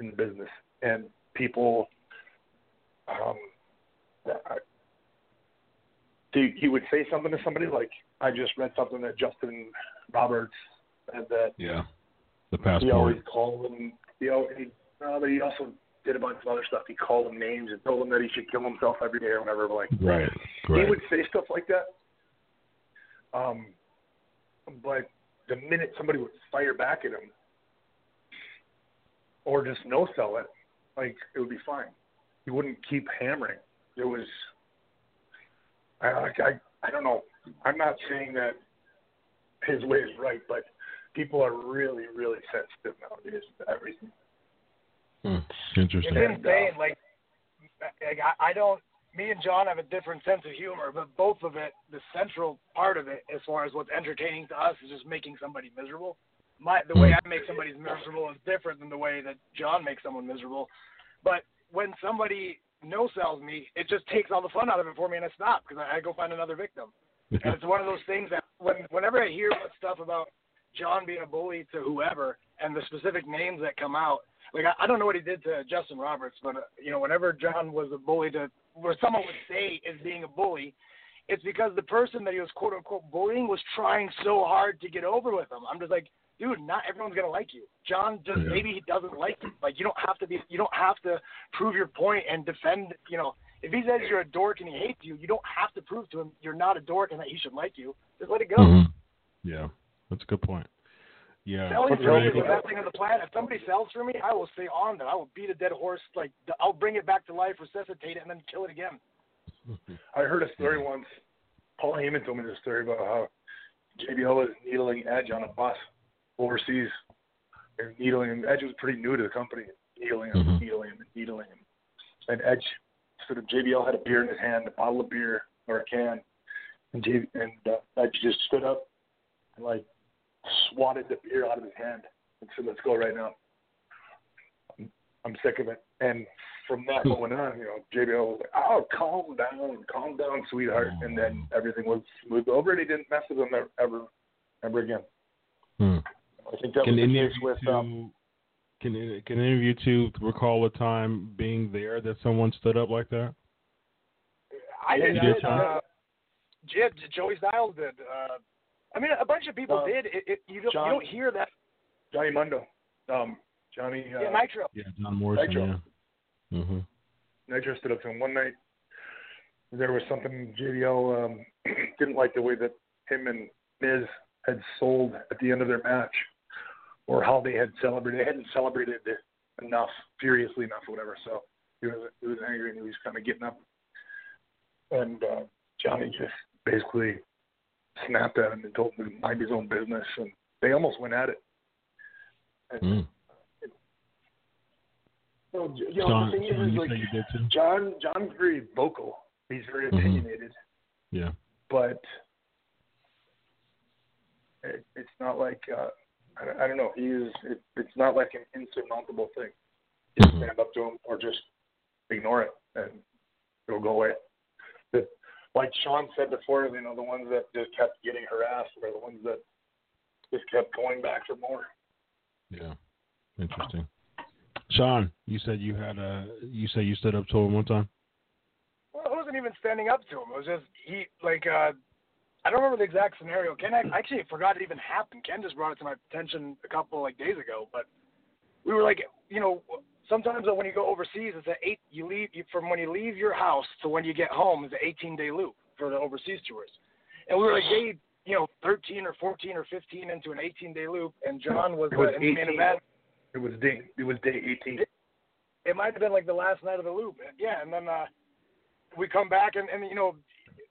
in the business and people. Um, he, he would say something to somebody like, "I just read something that Justin Roberts said that." Yeah, the passport. He always called him. He, he, uh, but he also did a bunch of other stuff. He called him names and told him that he should kill himself every day or whatever. Like, right, right. He would say stuff like that. Um, but the minute somebody would fire back at him, or just no sell it, like it would be fine. He wouldn't keep hammering. It was, I, I, I don't know. I'm not saying that his way is right, but people are really, really sensitive nowadays to everything. Hmm. Interesting. It's insane. Like, like I, I don't me and John have a different sense of humor, but both of it, the central part of it, as far as what's entertaining to us, is just making somebody miserable. My the way I make somebody miserable is different than the way that John makes someone miserable. But when somebody no sells me, it just takes all the fun out of it for me, and I stop because I, I go find another victim. [laughs] and it's one of those things that when whenever I hear stuff about John being a bully to whoever and the specific names that come out, like I, I don't know what he did to Justin Roberts, but uh, you know whenever John was a bully to where someone would say is being a bully, it's because the person that he was quote unquote bullying was trying so hard to get over with him. I'm just like, dude, not everyone's gonna like you. John just yeah. maybe he doesn't like you. Like you don't have to be you don't have to prove your point and defend you know, if he says you're a dork and he hates you, you don't have to prove to him you're not a dork and that he should like you. Just let it go. Mm-hmm. Yeah. That's a good point. Yeah. Selling for me is the best thing on the planet. If somebody sells for me, I will stay on that. I will beat a dead horse. Like I'll bring it back to life, resuscitate it, and then kill it again. [laughs] I heard a story once. Paul Heyman told me this story about how JBL was needling Edge on a bus overseas. And needling him. Edge was pretty new to the company. Needling him, mm-hmm. needling him, needling him. And Edge sort of JBL had a beer in his hand, a bottle of beer or a can, and, J- and uh, Edge just stood up and like swatted the beer out of his hand and said, "Let's go right now." I'm, I'm sick of it. And from that moment on, you know, JBL was like, "Oh, calm down, calm down, sweetheart," and then everything was smooth over, and he didn't mess with him ever, ever, ever again. Hmm. I think that Can was the case with two, um, can can any of you two recall a time being there that someone stood up like that? I did. did, uh, Jib, Joey Styles did. Uh, I mean, a bunch of people Uh, did. It, it, you don't John- you don't hear that. Johnny Mundo, um, Johnny uh, Yeah, Nitro. Yeah, John Morrison. Nitro. Yeah. Mm-hmm. Nitro stood up to him one night. There was something JBL um, [clears throat] didn't like the way that him and Miz had sold at the end of their match, or how they had celebrated. They hadn't celebrated enough, furiously enough, or whatever. So he was he was angry and he was kind of getting up, and uh, Johnny just basically snapped at him and told him to mind his own business, and they almost went at it. And, Mm. you know, John, the thing is, John, is like you did too? John John's very vocal. He's very Mhm. opinionated, Yeah. but it, it's not like uh, I, don't- I don't know. He is. It, it's not like an insurmountable thing. Just Mhm. stand up to him or just ignore it and it'll go away. Like Shawn said before, you know, the ones that just kept getting harassed are the ones that just kept going back for more. Yeah. Interesting. Shawn, you said you had a. You said you stood up to him one time. Well, it wasn't even standing up to him. It was just he like uh I don't remember the exact scenario. Ken I actually forgot it even happened. Ken just brought it to my attention a couple like days ago, but we were like, you know, sometimes when you go overseas, it's an eight. You leave you, from when you leave your house to when you get home is an 18 day loop for the overseas tours, and we were like day, you know, 13 or 14 or 15 into an 18 day loop, and John was, It was uh, in the main event. It was day. It was day 18. it might have been like the last night of the loop. Yeah, and then uh we come back and, and you know,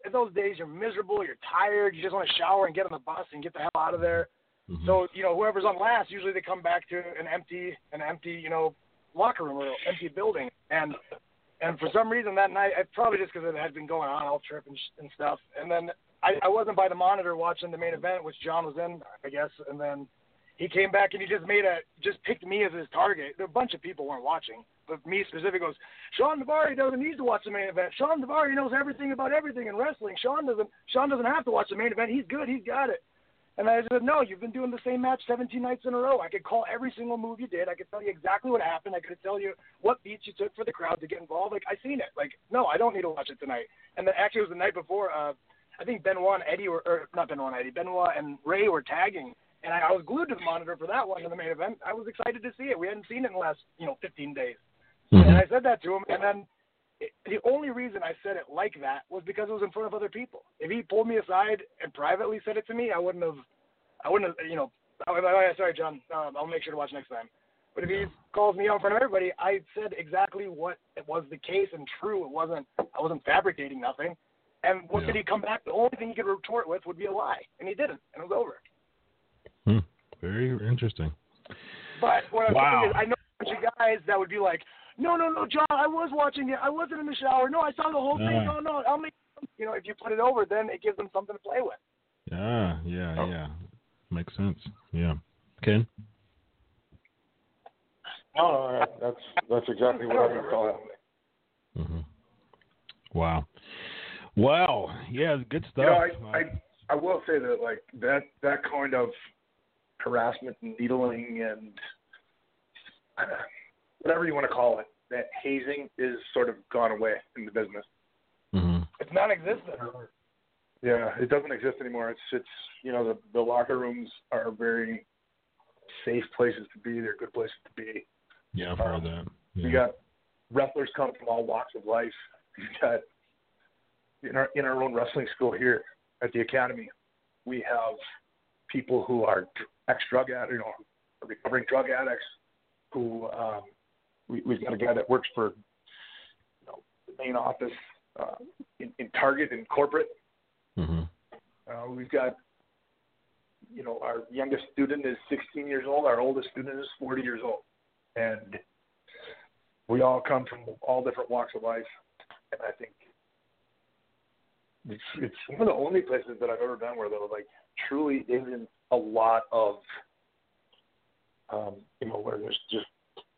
in those days you're miserable, you're tired, you just want to shower and get on the bus and get the hell out of there. Mhm. So, you know, whoever's on last, usually they come back to an empty an empty, you know, locker room or empty building. And and for some reason that night, it probably just because it had been going on all trip and, and stuff. And then I, I wasn't by the monitor watching the main event, which John was in, I guess. And then he came back and he just made a just picked me as his target. A bunch of people weren't watching, but me specifically goes, Shawn Daivari doesn't need to watch the main event. Shawn Daivari knows everything about everything in wrestling. Shawn doesn't. Shawn doesn't have to watch the main event. He's good. He's got it. And I said, no, you've been doing the same match 17 nights in a row. I could call every single move you did. I could tell you exactly what happened. I could tell you what beats you took for the crowd to get involved. Like I seen it. Like no, I don't need to watch it tonight. And then actually it was the night before. Uh, I think Benoit and Eddie were, or not Benoit and Eddie, Benoit and Rey were tagging, and I, I was glued to the monitor for that one in the main event. I was excited to see it. We hadn't seen it in the last, you know, 15 days. Mhm. And I said that to him, and then it, the only reason I said it like that was because it was in front of other people. If he pulled me aside and privately said it to me, I wouldn't have, I wouldn't have, you know. I, I, sorry, John. Um, I'll make sure to watch next time. But if he calls me out in front of everybody, I said exactly what it was the case and true. It wasn't. I wasn't fabricating nothing. And what Yeah. did he come back? The only thing he could retort with would be a lie, and he didn't, and it was over. Hmm. Very interesting. But what I'm Wow. saying is, I know a bunch of guys that would be like, "No, no, no, John, I was watching it. I wasn't in the shower. No, I saw the whole thing. Uh. No, no, I'll make." You know, if you put it over, then it gives them something to play with. Yeah, yeah, yeah. Makes sense. Yeah. Ken? No, no, that's that's exactly what I'm gonna call it. hmm Wow. Wow. Yeah, good stuff. You know, I, I I will say that like that that kind of harassment and needling and uh, whatever you want to call it, that hazing is sort of gone away in the business. Mhm. It's non-existent. Yeah, it doesn't exist anymore. It's it's you know the the locker rooms are very safe places to be. They're good places to be. Yeah, I've heard that. Yeah. We got wrestlers come from all walks of life. We got in our in our own wrestling school here at the academy, we have people who are ex drug addicts, you know, recovering drug addicts. Who um, we, we've got a guy that works for you know, the main office uh, in, in Target in corporate. Mhm. Uh, we've got you know our youngest student is 16 years old. Our oldest student is 40 years old, and we all come from all different walks of life. And I think it's it's one of the only places that I've ever been where there like truly isn't a lot of, um, you know, where there's just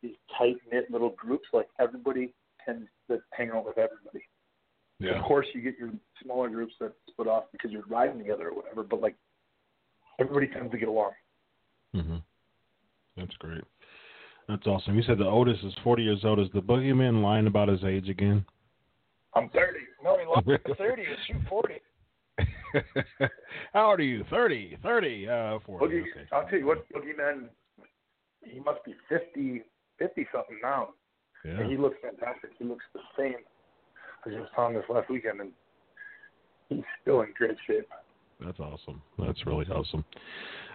these tight knit little groups. Like everybody tends to hang out with everybody. Yeah. Of course, you get your smaller groups that split off because you're riding together or whatever. But like everybody tends to get along. hmm That's great. That's awesome. You said the oldest is 40 years old. Is the boogeyman lying about his age again? I'm 30. No, he lost [laughs] to 30 and shoot 40. [laughs] How old are you? 30. 30. Uh, 40. Boogie, Okay. I'll tell you what, Boogeyman, he must be 50, 50 something now. Yeah. And he looks fantastic. He looks the same. I just saw him this last weekend, and he's still in great shape. That's awesome. That's really awesome.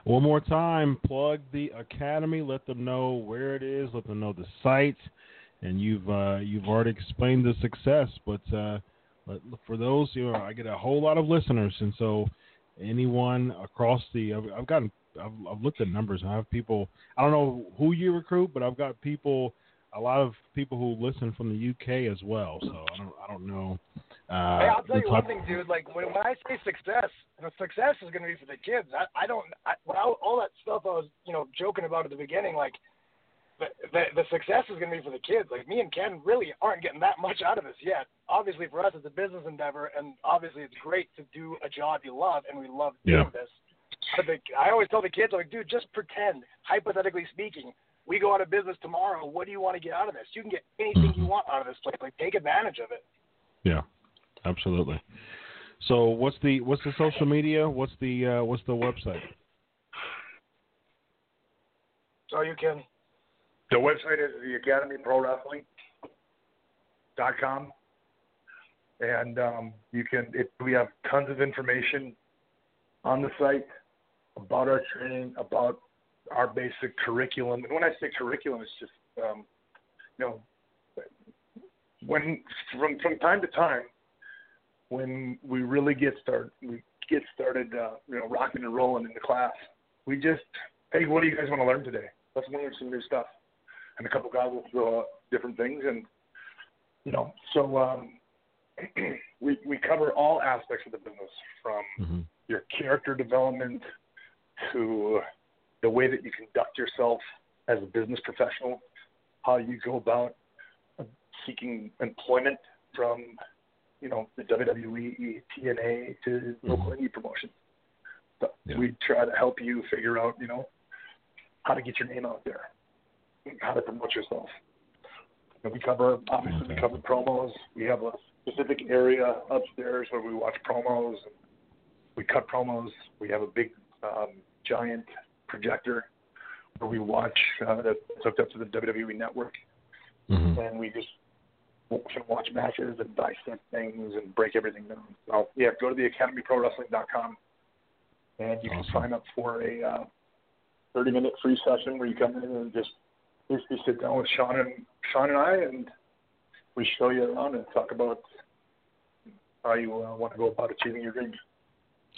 One more time, plug the academy. Let them know where it is. Let them know the site. And you've uh, you've already explained the success, but uh, but for those, you know, I get a whole lot of listeners, and so anyone across the, I've, I've gotten, I've, I've looked at numbers, and I have people. I don't know who you recruit, but I've got people, a lot of people who listen from the UK as well. So I don't, I don't know. Uh, hey, I'll tell you one thing, dude. Like when, when I say success, the success is going to be for the kids. I, I don't. I, I, all that stuff I was, you know, joking about at the beginning, like the, the the success is going to be for the kids. Like me and Ken really aren't getting that much out of this yet. Obviously, for us, it's a business endeavor, and obviously, it's great to do a job you love, and we love doing Yeah. this. But the, I always tell the kids, like, dude, just pretend. Hypothetically speaking, we go out of business tomorrow. What do you want to get out of this? You can get anything you Mhm. want out of this place. Like, take advantage of it. Yeah, absolutely. So what's the what's the social media? What's the uh, what's the website? So you can. The website is the Academy Pro Wrestling dot com, and um, you can. It, we have tons of information on the site about our training, about our basic curriculum. And when I say curriculum, it's just um, you know when from from time to time when we really get started, we get started, uh, you know, rocking and rolling in the class. We just, hey, what do you guys want to learn today? Let's learn some new stuff. And a couple of guys will throw out different things, and you know, so um, [clears throat] we we cover all aspects of the business from Mm-hmm. your character development to the way that you conduct yourself as a business professional, how you go about uh, seeking employment from, you know, the WWE, TNA to local indie promotions. So Yeah. we try to help you figure out, you know, how to get your name out there, how to promote yourself. And we cover, obviously, we cover promos. We have a specific area upstairs where we watch promos we cut promos. We have a big, um, giant projector where we watch uh, that's hooked up to the WWE network, Mm-hmm. and we just can watch matches and dissect things and break everything down. So yeah, go to the academyprowrestling.com and you Awesome. can sign up for a uh, 30 minute free session where you come in and just basically sit down with Shawn and Shawn and I and we show you around and talk about how you uh, want to go about achieving your dreams.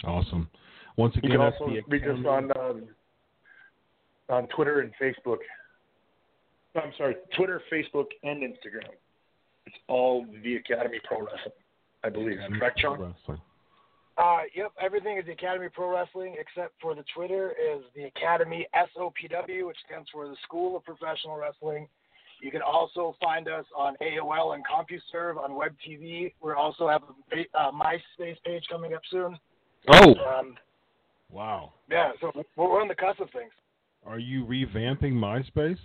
Awesome. Once again, You again, can that's also the reach us on um, on Twitter and Facebook. I'm sorry, Twitter, Facebook, and Instagram. It's all the Academy Pro Wrestling, I believe. Academy Correct, Pro Shawn? Wrestling. Uh, yep, everything is the Academy Pro Wrestling except for the Twitter is the Academy SOPW, which stands for the School of Professional Wrestling. You can also find us on AOL and CompuServe on Web TV. We also have a uh, MySpace page coming up soon. Oh, Um, wow. yeah, so we're we're on the cusp of things. Are you revamping MySpace?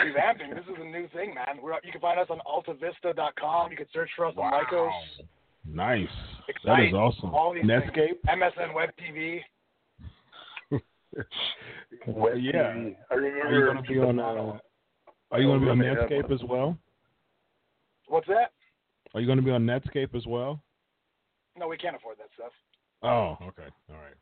Revamping. This is a new thing, man. We're, you can find us on AltaVista.com. You can search for us on Lycos. Nice. That Excite, is awesome. all these Netscape? things. MSN Web TV. [laughs] Web Yeah. TV. I Are you going to be on? Uh, are you going to be on Netscape as well? What's that? Are you going to be on Netscape as well? No, we can't afford that stuff. Oh, okay. All right.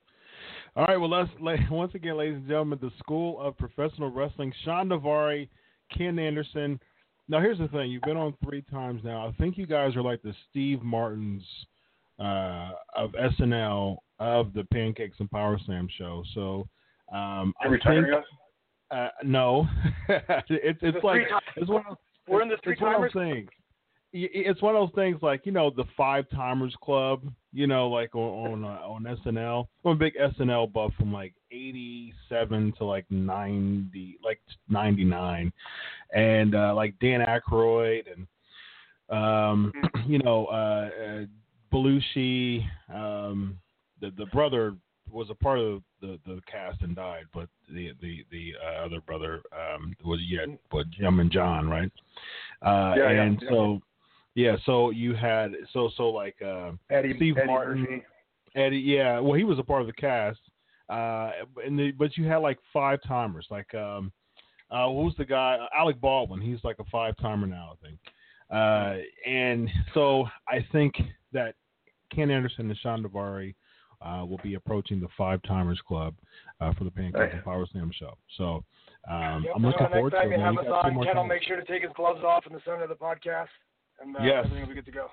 All right. Well, let's [laughs] once again, ladies and gentlemen, the School of Professional Wrestling, Shawn Daivari, Ken Anderson. Now, here's the thing: you've been on three times now. I think you guys are like the Steve Martins uh, of SNL of the Pancakes and Power Slam show. So, um, I Are you retiring think uh, no, [laughs] it's it's like it's one of We're in the three timers. things. It's one of those things like you know the five timers club you know like on on, uh, on snl i'm a big snl buff from like 87 to like 90 like 99 and uh like dan Aykroyd and um [clears throat] you know uh, uh belushi um the the brother was a part of the the cast and died but the the the uh, other brother um was yeah but Jim and John right? Uh Yeah, yeah, and yeah. so yeah, so you had so so like uh, Eddie, Steve Eddie Martin, Murphy. Eddie. Yeah, well, he was a part of the cast, uh, and the, but you had like five timers. Like, um, uh, was the guy? Alec Baldwin. He's like a five timer now, I think. Uh, and so I think that Ken Anderson and Shawn Daivari uh, will be approaching the five timers club uh, for the Pancake Right. and Power Slam show. So um, Yep, I'm looking forward next to time it. you have us on, Ken will make sure to take his gloves off in the center of the podcast, and uh, Yes. everything will be good to go.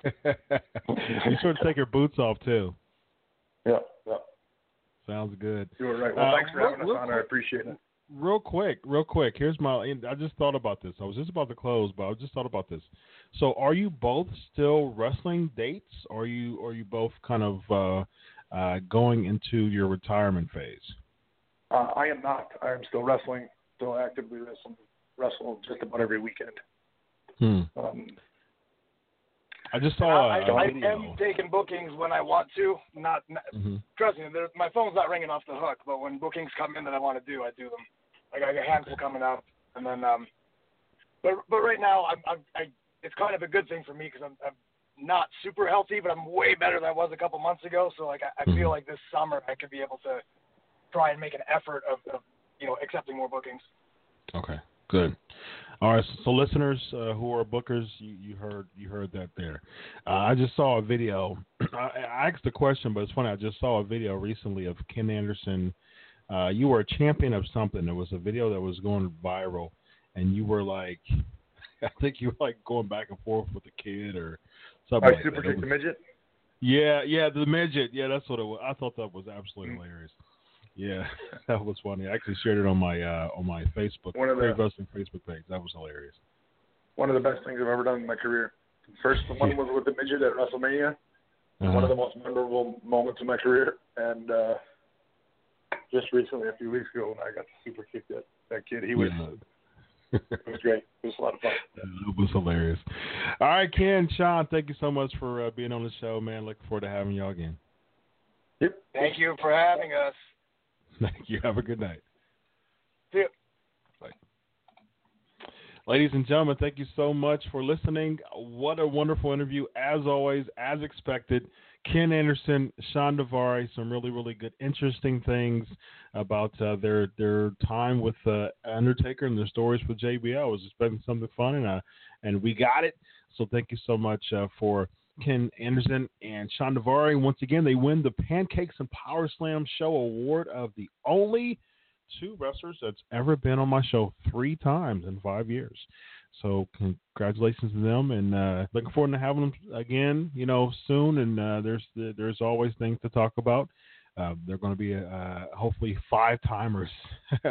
[laughs] Be sure to take your boots off too. Yeah, yeah. Sounds good. You were right. Well, Uh, thanks for real- having us on. I appreciate it. Real quick, real quick. Here's my. I just thought about this. I was just about to close, but I just thought about this. So, are you both still wrestling dates? Or are you? Are you both kind of uh, uh, going into your retirement phase? Uh, I am not. I am still wrestling, still actively wrestling, wrestle just about every weekend. Hmm. Um, I just saw I, a, a I, I video. am taking bookings when I want to. Not, not Mhm. trust me, my phone's not ringing off the hook. But when bookings come in that I want to do, I do them. Like I got a handful coming up, and then um, but but right now I'm, I'm I it's kind of a good thing for me because I'm, I'm not super healthy, but I'm way better than I was a couple months ago. So like I, I Mhm. feel like this summer I could be able to try and make an effort of, of you know accepting more bookings. Okay, good. All right, so listeners uh, who are bookers, you, you heard you heard that there. Uh, I just saw a video. [clears throat] I, I asked the question, but it's funny. I just saw a video recently of Ken Anderson. Uh, you were a champion of something. There was a video that was going viral, and you were like, [laughs] I think you were like going back and forth with the kid or something. I like super. Kick the midget. yeah, yeah, the midget. Yeah, that's what it was. I thought that was absolutely hilarious. Yeah, [laughs] that was funny. I actually shared it on my uh, on my Facebook, One of the- Wrestling Facebook page. That was hilarious. One of the best things I've ever done in my career. First [laughs] one was with the midget at WrestleMania. One Uh-huh. of the most memorable moments of my career. And uh, just recently, a few weeks ago, when I got super kicked that that kid, he was Yeah. [laughs] it was great. It was a lot of fun. That was hilarious. All right, Ken, Shawn, thank you so much for uh, being on the show, man. Looking forward to having y'all again. Yep. Thank you for having us. [laughs] Thank you. Have a good night. See ya. Bye. Ladies and gentlemen, thank you so much for listening. What a wonderful interview, as always, as expected. Ken Anderson, Shawn Daivari, some really, really good, interesting things about uh, their their time with uh, Undertaker and their stories with JBL. It was expecting something fun, and uh, and we got it. So thank you so much uh, for Ken Anderson and Shawn Daivari. Once again, they win the Pancakes and Power Slam Show Award of the only two wrestlers that's ever been on my show three times in five years. So congratulations to them, and uh, looking forward to having them again, you know, soon. And uh, there's there's always things to talk about. Uh, they're going to be uh, hopefully five timers, [laughs]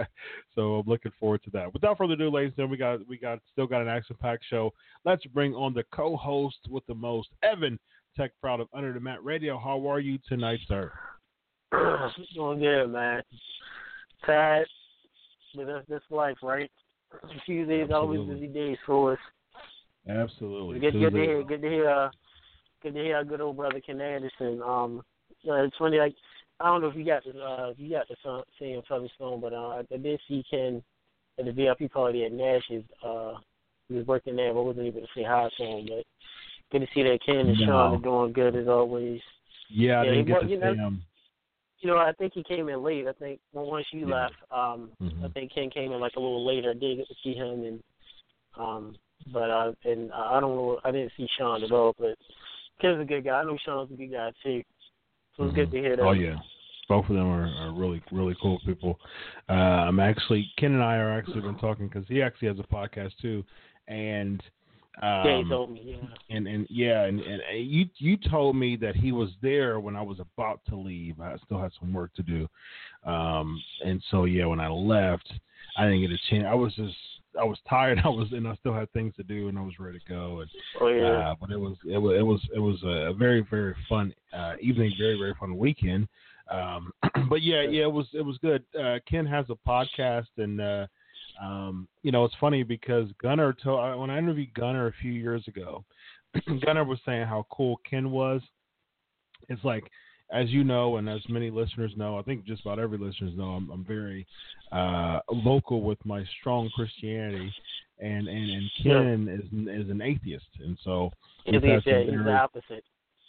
so I'm looking forward to that. Without further ado, ladies and gentlemen, we got we got still got an action packed show. Let's bring on the co-host with the most, Evan Tech Proud of Under the Mat Radio. How are you tonight, sir? [clears throat] Doing good, man. Tired, but that's that's life, right? A [clears throat] few days, always busy days for us. Absolutely. Good, good to hear. Good to hear. Uh, good to hear our good old brother Ken Anderson. Um, uh, it's funny, like I don't know if you got the uh, if you got the song, same Travis Stone, but uh, I did see Ken at the VIP party at Nash's. Uh, he was working there, but wasn't able to say hi to him. But good to see that Ken and No. Shawn are doing good as always. Yeah, I Yeah, didn't get to you know- see him. You know, I think he came in late. I think well, once you Yeah. left, um, Mhm. I think Ken came in like a little later. I did get to see him, and um, but uh, and I don't know. I didn't see Shawn at all, but Ken's a good guy. I know Shawn's a good guy too. So it's good to hear that. Oh yeah, both of them are, are really really cool people. Uh, I'm actually Ken and I are actually been talking because he actually has a podcast too, and um, yeah, he told me. Yeah. and and yeah, and, and you you told me that he was there when I was about to leave. I still had some work to do, um, and so yeah, when I left, I didn't get a chance. I was just I was tired. [laughs] I was and I still had things to do, and I was ready to go. And Oh yeah. uh, but it was it was it was it was a very very fun uh, evening, very very fun weekend. Um, [clears throat] but yeah, yeah, it was it was good. Uh, Ken has a podcast, and uh, um, you know it's funny because Gunner told when I interviewed Gunner a few years ago, [clears throat] Gunner was saying how cool Ken was. It's like as you know, and as many listeners know, I think just about every listeners know, I'm, I'm very uh, vocal with my strong Christianity, and and and Ken is is an atheist, and so He'll we've be had some the, he's the opposite.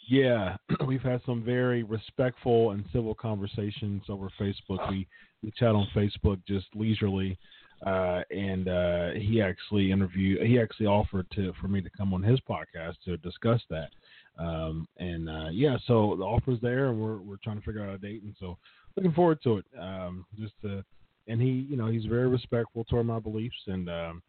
yeah, [clears throat] we've had some very respectful and civil conversations over Facebook. We we chat on Facebook just leisurely, uh, and uh, he actually interviewed. He actually offered to for me to come on his podcast to discuss that. Um, and uh, yeah, so the offer's there, and we're we're trying to figure out a date, and so looking forward to it. Um, just to, and he, you know, he's very respectful toward my beliefs, and um,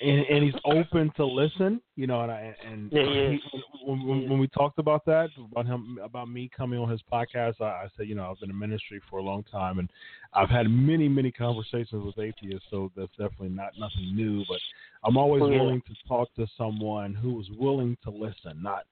and, and he's open to listen, you know, and I, and Yeah, he he, when, when, when we talked about that about him about me coming on his podcast, I, I said, you know, I've been in ministry for a long time, and I've had many many conversations with atheists, so that's definitely not nothing new. But I'm always Oh, yeah. willing to talk to someone who is willing to listen, not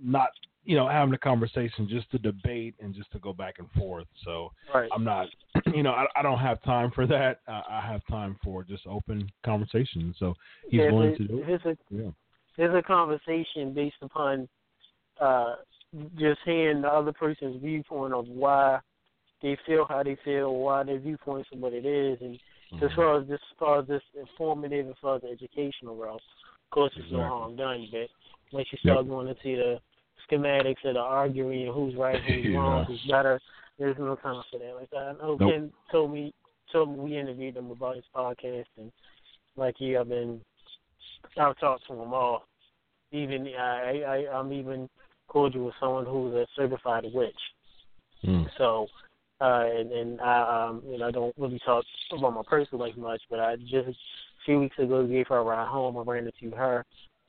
not you know having a conversation just to debate and just to go back and forth. So Right. I'm not, [clears throat] you know, I, I don't have time for that. I, I have time for just open conversation. So he's yeah, willing to do it. it's a Yeah. there's a conversation based upon uh, just hearing the other person's viewpoint of why they feel how they feel, why their viewpoints are what it is, and Mm-hmm. as far as this, as far as this informative, as far as the educational route, of course, there's no harm done. But once you start going into the schematics of the arguing, who's right, who's [laughs] Yeah. wrong, who's better, there's no time for that. Like I know Nope. Ken told me, told me we interviewed him about his podcast, and like you, I've been, I've talked to them all. Even I, I, I'm even cordial with someone who's a certified witch. Mm. So, uh, and, and I, um, you know, I don't really talk about my personal life much, but I just a few weeks ago gave her a ride home. I ran into her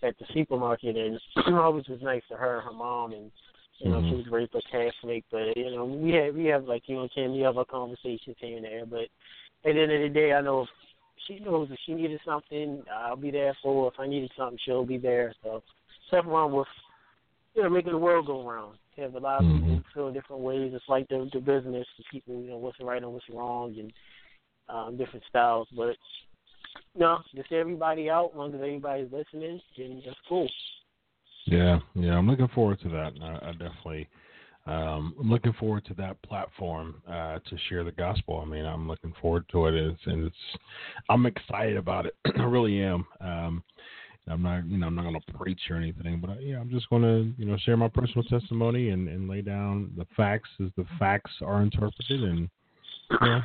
at the supermarket, and [clears throat] I always was nice to her, her mom, and you know, Mhm. she was a Catholic, but you know, we have we have like you and Kim, we have our conversations here and there, but at the end of the day, I know if she knows if she needed something, I'll be there for her. If I needed something, she'll be there. So, something wrong with you know, making the world go round. You have a lot of people Mhm. feel different ways. It's like the the business, the people, you know, what's right and what's wrong, and um, different styles. But no, just everybody out. As long as everybody's listening, then that's cool. Yeah, yeah, I'm looking forward to that. I, I definitely, um, I'm looking forward to that platform uh, to share the gospel. I mean, I'm looking forward to it, it's, and it's, I'm excited about it. [clears throat] I really am. Um, I'm not, you know, I'm not going to preach or anything, but I, yeah, I'm just going to, you know, share my personal testimony and, and lay down the facts as the facts are interpreted, and yeah,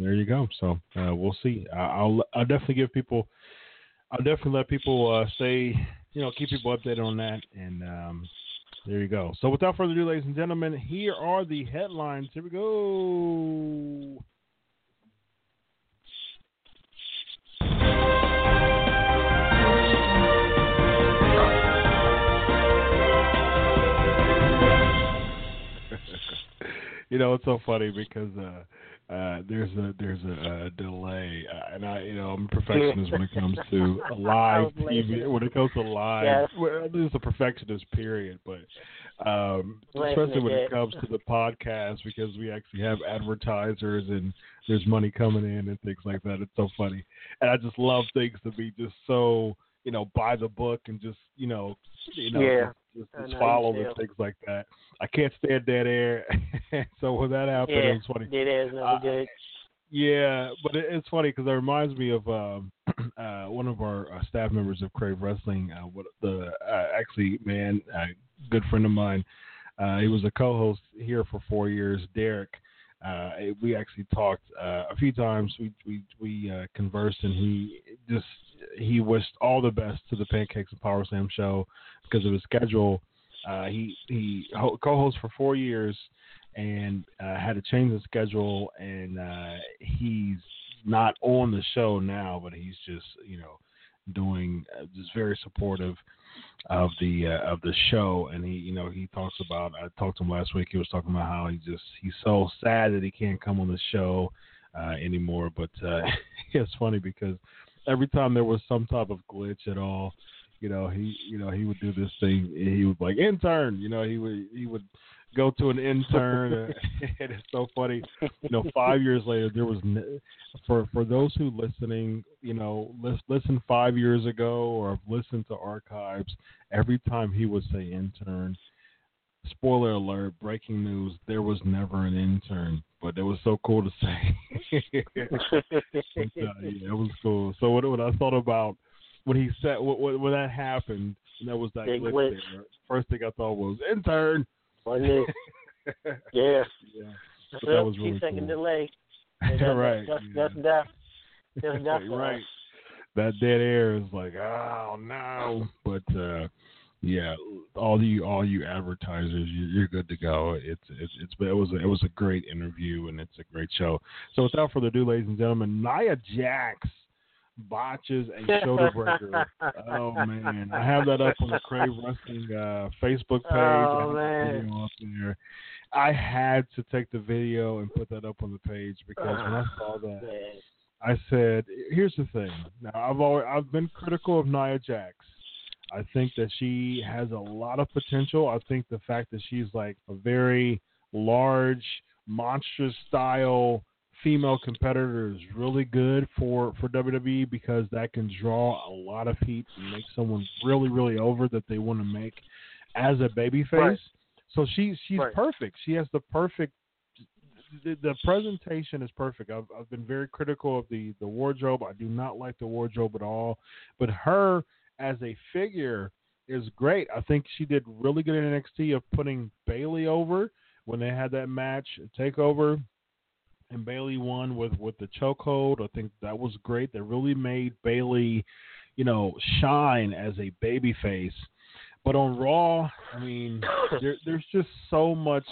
there you go. So uh, we'll see. I'll, I'll definitely give people, I'll definitely let people uh, stay you know, keep people updated on that. And um, there you go. So without further ado, ladies and gentlemen, here are the headlines. Here we go. [laughs] you know, it's so funny because uh, uh, there's a there's a, a delay, uh, and I you know I'm a [laughs] perfectionist when it comes to live. TV. When it comes to live, Yes. well, this is a perfectionist period, but um, especially when it comes to the podcast because we actually have advertisers and there's money coming in and things like that. It's so funny, and I just love things to be just so you know buy the book and just you know you know Yeah. just, just follow and things like that. I can't stand dead air, [laughs] so when that happened, yeah, it was funny. it is never Uh, good. Yeah, but it, it's funny because it reminds me of um, [clears throat] uh, one of our uh, staff members of Crave Wrestling. Uh, what the uh, actually man, a good friend of mine. Uh, he was a co-host here for four years. Derek. Uh, we actually talked uh, a few times. We we we uh, conversed, and he just he wished all the best to the Pancakes and Power Slam show because of his schedule. Uh, he he ho- co-hosted for four years and uh, had to change the schedule, and uh, he's not on the show now, but he's just you know doing uh, just very supportive of the uh, of the show, and he you know he talks about I talked to him last week. He was talking about how he just he's so sad that he can't come on the show uh, anymore, but uh, [laughs] it's funny because every time there was some type of glitch at all, you know, he you know he would do this thing. He would like intern. You know, he would he would go to an intern. and [laughs] it's so funny. You know, five years later, there was for for those who listening, you know, listen, listen five years ago or have listened to archives. Every time he would say intern, spoiler alert, breaking news, there was never an intern, but it was so cool to say. but, uh, yeah, it was cool. So what, what I thought about when he said when, when that happened, and that was that Big glitch there, first thing I thought was intern. Wasn't [laughs] yeah. yeah. That's But that a was really two second cool. delay. [laughs] That- right. That's yeah. that's death. That's [laughs] death right. That dead air is like, oh no. But uh yeah, all you all you advertisers, you, you're good to go. It's it's it's it was a, it was a great interview and it's a great show. So without further ado, ladies and gentlemen, Nia Jax botches a shoulder breaker. oh man, I have that up on the Crave Wrestling uh, Facebook page. I Oh, the man. video up there. I had to take the video and put that up on the page because when I saw that, Man. I said, "Here's the thing. Now, I've always, I've been critical of Nia Jax. I think that she has a lot of potential. I think the fact that she's like a very large, monstrous style female competitor is really good for for WWE because that can draw a lot of heat and make someone really, really over that they want to make as a babyface. Right. So she she's Right. perfect. She has the perfect the, the presentation is perfect. I've I've been very critical of the the wardrobe. I do not like the wardrobe at all, but her as a figure is great. I think she did really good in NXT of putting Bayley over when they had that match takeover, and Bayley won with with the chokehold. I think that was great. They really made Bayley, you know, shine as a baby face. But on Raw, I mean, [coughs] there, there's just so much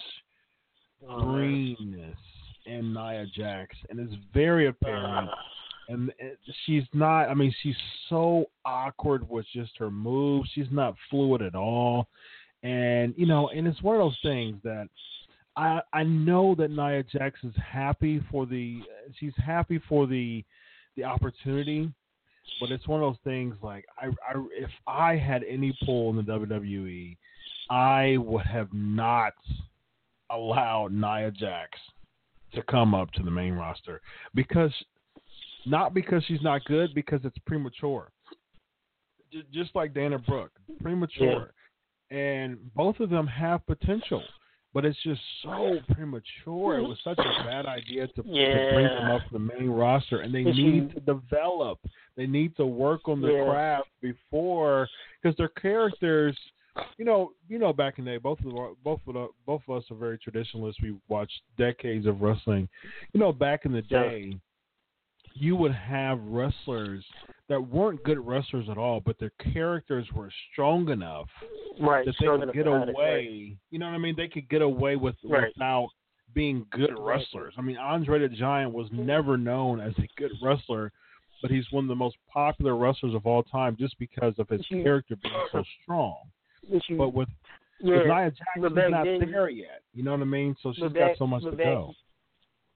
Oh, greenness in Nia Jax, and it's very apparent. [sighs] And she's not. I mean, she's so awkward with just her moves. She's not fluid at all. And you know, and it's one of those things that I I know that Nia Jax is happy for the. She's happy for the the opportunity. But it's one of those things like I, I if I had any pull in the WWE, I would have not allowed Nia Jax to come up to the main roster because not because she's not good, because it's premature. J- Just like Dana Brooke, premature, and both of them have potential, but it's just so premature. It was such a bad idea to, to bring them up to the main roster, and they need to develop. They need to work on their Yeah. craft before, because their characters you know, you know, back in the day, both of our, both of the, both of us are very traditionalists. We watched decades of wrestling. You know, back in the Yeah. day, you would have wrestlers that weren't good wrestlers at all, but their characters were strong enough Right. that they could get to hide it, away. You know what I mean? They could get away with Right. without being good Right. wrestlers. I mean, Andre the Giant was never known as a good wrestler, but he's one of the most popular wrestlers of all time just because of his character being so strong. But you- But with, yeah. with Nia but she's not then- there yet. You know what I mean? So she's but got so much to back- go.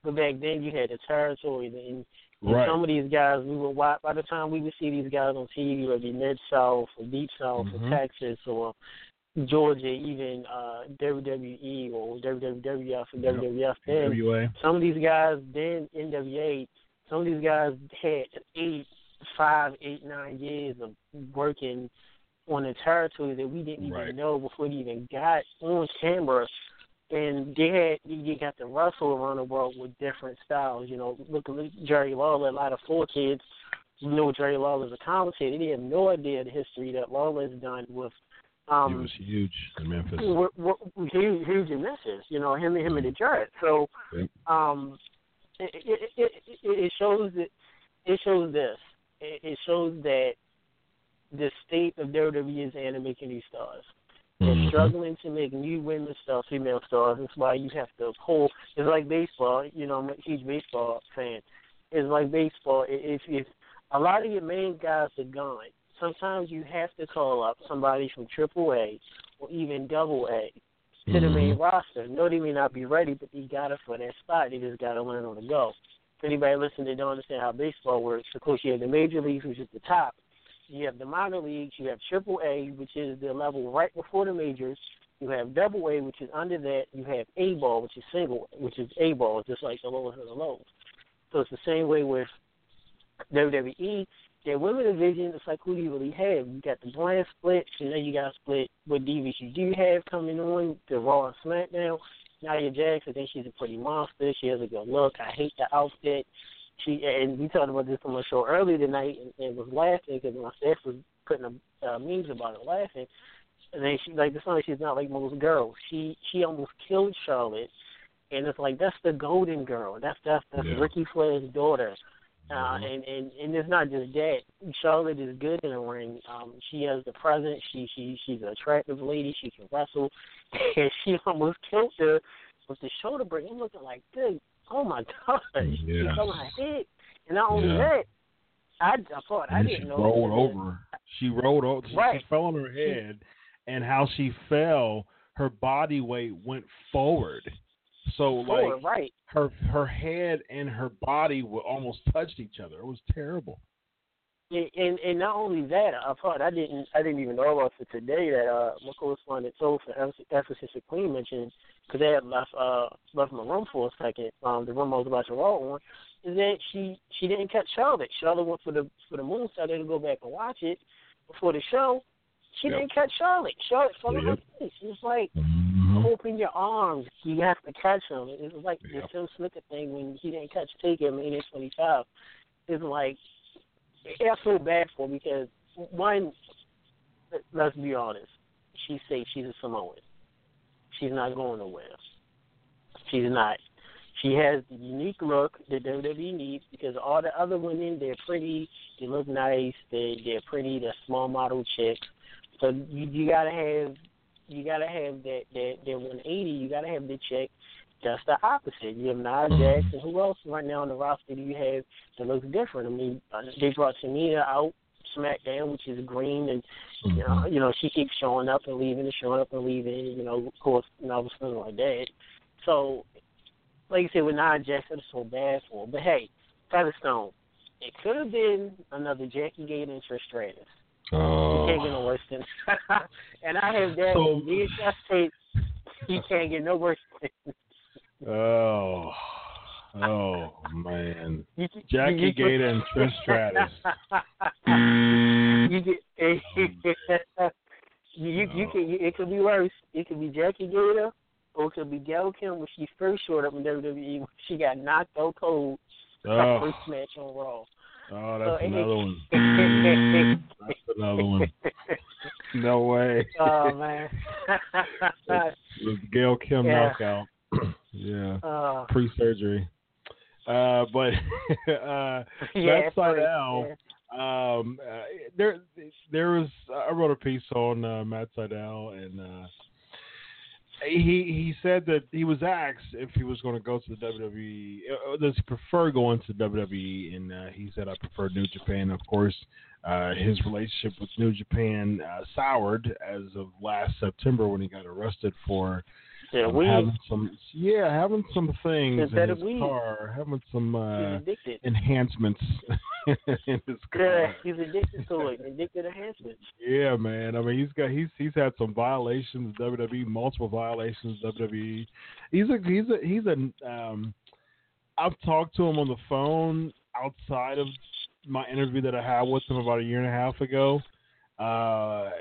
But back then you had the territory, and, and Right. some of these guys we would watch. By the time we would see these guys on TV, whether it be Mid South or Deep South Mhm. or Texas or Georgia, even uh, WWE or WWF or Yep. WWF, then NWA. some of these guys then NWA, some of these guys had eight, five, eight, nine years of working on the territory that we didn't even Right. know before they even got on camera. And had you got to wrestle around the world with different styles. You know, look at Jerry Lawler. A lot of four kids know Jerry Lawler's a commentator. They have no idea the history that Lawler's done with um, he was huge in Memphis. we're, we're, huge, huge in misses, you know, him, him and the Jarrett. So, Yep. um, it, it, it, it, it shows that it shows this. It, it shows that the state of WWE is animating these stars. They're Mhm. struggling to make new women stars, female stars. That's why you have to hold. It's like baseball. You know, I'm a huge baseball fan. It's like baseball. If if a lot of your main guys are gone, sometimes you have to call up somebody from Triple A or even Double A to the main roster. No, they may not be ready, but they got it for that spot. They just got to learn on the go. for anybody listening that don't understand how baseball works, of course you have the major leagues, which is the top. You have the minor leagues. You have Triple A, which is the level right before the majors. You have Double A, which is under that. You have A ball, which is single, which is A ball, just like the lowest of the lows. So it's the same way with WWE. Their women division, it's like who do you really have? You got the brand split, and then you got split what divas you do have coming on, the Raw and SmackDown. Nia Jax, I think she's a pretty monster. She has a good look. I hate the outfit. She and we talked about this on my show earlier tonight, and, and was laughing because my staff was putting a uh, memes about it, laughing. And then she like the song. She's not like most girls. She she almost killed Charlotte, and it's like that's the golden girl. That's that's that's Yeah. Ricky Flair's daughter. Uh, Mhm. and and and it's not just that. Charlotte is good in the ring. Um, she has the presence. She she she's an attractive lady. She can wrestle, [laughs] and she almost killed her with the shoulder break. I'm looking like, dude, oh my god, Yeah. she's on her head. And not only Yeah. that, I I thought I didn't she know rolled over. She rolled over. She, Right. she fell on her head, and how she fell, her body weight went forward. So Forward, like right. her her head and her body were almost touched each other. It was terrible. And, and not only that, I thought I didn't I didn't even know about it today that uh my correspondent told for Ephesus Queen mentioned because they had left uh left my room for a second. Um, the room I was about to roll on is that she she didn't catch Charlotte. Charlotte went for the for the moon, so I didn't go back and watch it before the show. She Yep. didn't catch Charlotte. Charlotte fell on her Yep. face. It's like Mm-hmm. open your arms. You have to catch him. It was like Yep. the Tim Slicker thing when he didn't catch Taker in Mania 25. It's like I feel bad for because one, let's be honest, she's safe. She's a Samoan. She's not going nowhere. She's not. She has the unique look that WWE needs because all the other women, they're pretty, they look nice, they they're pretty, they're small model chicks. So you you gotta have you gotta have that that that 180. You gotta have the chick just the opposite. You have Nia Jax, and who else right now on the roster do you have that looks different? I mean, uh, they brought Tamina out SmackDown, which is green, and you know, you know she keeps showing up and leaving and showing up and leaving. You know, of course, and all of a like that. So, like I said, with Nia Jax, it's so bad for her. But hey, Featherstone, it could have been another Jackie Gayda and Trish Stratus. Oh. [laughs] He can't get no worse than. and I have that So- VHS tape. He can't get no worse than. Oh. Oh man. Jackie Gayda and Trish Stratus. you get [laughs] you you, can it could be worse. It could be Jackie Gayda, or it could be Gail Kim when she first showed up in WWE. when She got knocked out cold. Oh, first match on Raw. oh that's So, another one. [laughs] That's another one. [laughs] No way. oh man. Gail Kim Yeah. knockout. [clears throat] yeah. uh, Pre-surgery. Uh, but [laughs] uh, [laughs] yeah, Matt first, yeah. um, uh, there, there was. I wrote a piece on uh, Matt Sydal, and uh, he he said that he was asked if he was going to go to the WWE. Uh, does he prefer going to WWE? And uh, he said, "I prefer New Japan." Of course, uh, his relationship with New Japan uh, soured as of last September when he got arrested for Yeah, um, we having some, yeah, having some things in Synthetic his weed. car, having some uh, enhancements [laughs] in his car. Yeah, he's addicted to it. Addicted enhancements. Yeah, man. I mean, he's got he's he's had some violations. WWE, multiple violations. WWE. He's a he's a he's a. Um, I've talked to him on the phone outside of my interview that I had with him about a year and a half ago. Uh,